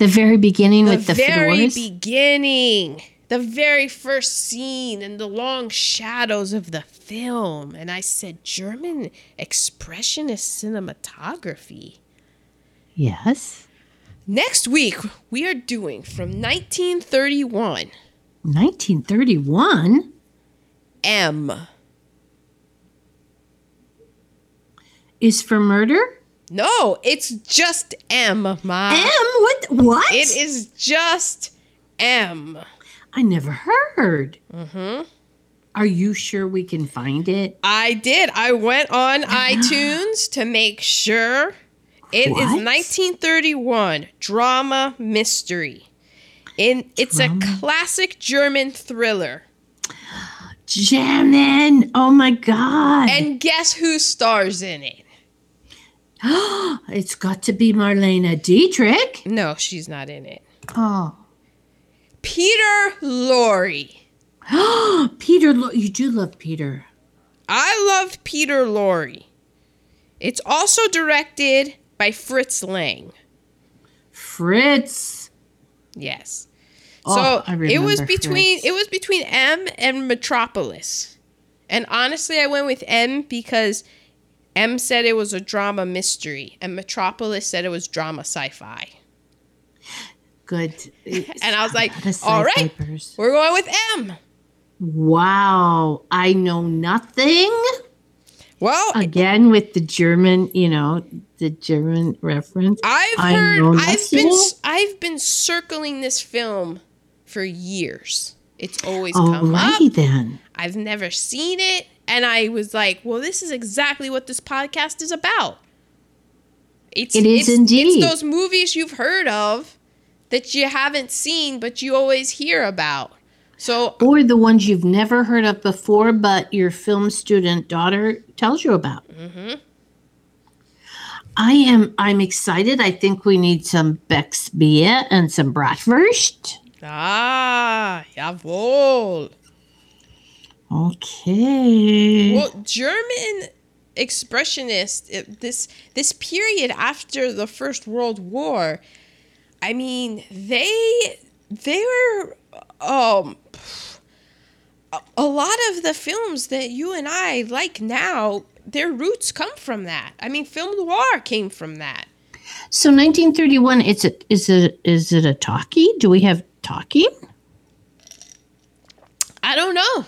the very beginning with the with the very beginning, the very first scene, and the long shadows of the film. And I said, German expressionist cinematography. yes. Next week, we are doing from 1931 1931. M. is for murder. No, it's just M, Ma. M. What? What? It is just M. I never heard. Mm-hmm. Are you sure we can find it? I did. I went on iTunes to make sure. It is What? 1931 drama mystery. In it's Drama? a classic German thriller. Jamin. Oh my God. And guess who stars in it? it's got to be Marlene Dietrich. No, she's not in it. Oh. Peter Lorre. Peter, you do love Peter. I love Peter Lorre. It's also directed by Fritz Lang. Fritz. Yes. Oh, so I it was between Fritz. it was between M and Metropolis. And honestly, I went with M because M said it was a drama mystery and Metropolis said it was drama sci-fi. Good. And I was like, "All right, sci-fipers. we're going with M." Wow. I know nothing. Well, Again, with the German, you know, the German reference. I've I heard I've been. I've been circling this film for years. It's always come up. Then. I've never seen it. And I was like, well, this is exactly what this podcast is about. It's, It is it's, indeed. It's those movies you've heard of that you haven't seen, but you always hear about. So, Or the ones you've never heard of before, but your film student daughter tells you about. Mm-hmm. I am. I'm excited. I think we need some Beck's beer and some bratwurst. ah, jawohl. Okay. Well, German expressionist this this period after the First World War, I mean, they they were um a- a lot of the films that you and I like now, their roots come from that. I mean, film noir came from that. so 1931. It's a. Is it? Is it a talkie? Do we have talkie? I don't know.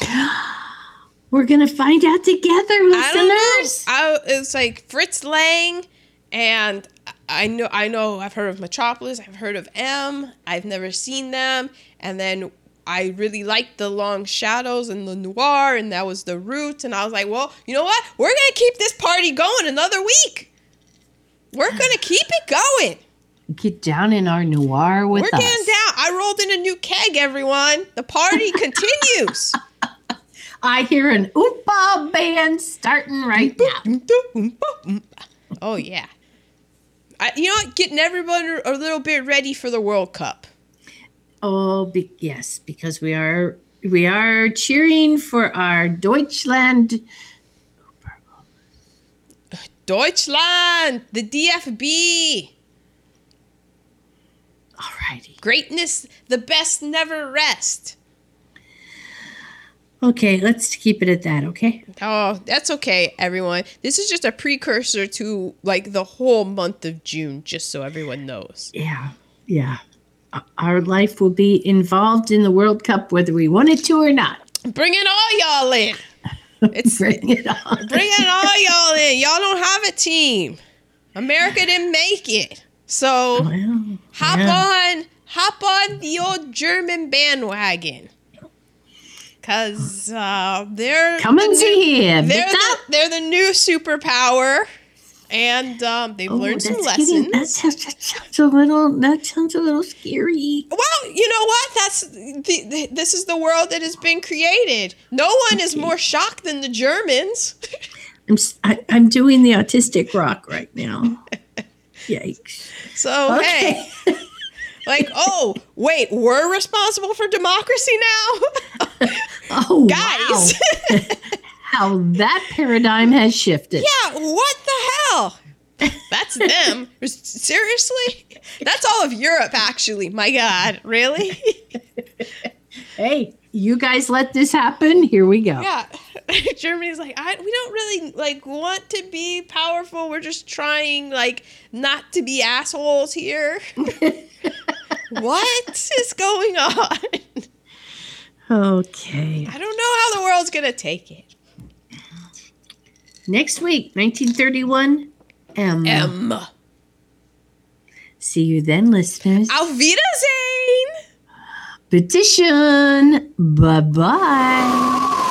We're gonna find out together, I listeners. I, it's like Fritz Lang, and I know I know I've heard of Metropolis. I've heard of M. I've never seen them, and then I really liked the Long Shadows and the Noir, and that was the Roots. And I was like, well, you know what? We're gonna keep this party going another week. We're gonna keep it going. Get down in our noir with us. We're us. getting down. I rolled in a new keg, everyone. The party continues. I hear an oompa band starting right now. oh yeah. I, you know what? Getting everyone a little bit ready for the World Cup. Oh, be- yes, because we are we are cheering for our Deutschland. Deutschland, the DFB. Alrighty. Greatness, the best never rest. Okay, let's keep it at that. Okay. Oh, that's okay, everyone. This is just a precursor to like the whole month of June, just so everyone knows. Yeah. Yeah. Our life will be involved in the World Cup whether we want it to or not. Bring it all y'all in. It's Bring it on. Bring it all y'all in. Y'all don't have a team. America didn't make it. So Well, hop yeah. on hop on the old German bandwagon. Cause uh, they're coming the new- see here. They're the, they're the new superpower, and um, they've Oh, learned some that's getting- lessons. that, sounds, that sounds a little. That sounds a little scary. Well, you know what? That's the, the, this is the world that has been created. No one is more shocked than the Germans. I'm s- I, am doing the autistic rock right now. Yikes. So hey, like, oh wait, we're responsible for democracy now, Oh, guys. wow. How that paradigm has shifted. yeah, what the hell? That's them. Seriously? That's all of Europe, actually. My God, really? Hey, you guys let this happen. Here we go. Yeah. Germany's like, I, we don't really like want to be powerful. We're just trying like not to be assholes here. what is going on? Okay. I don't know how the world's gonna take it. Next week, 1931. M. M. See you then, listeners. Auf Wiedersehen. Petition. Bye bye.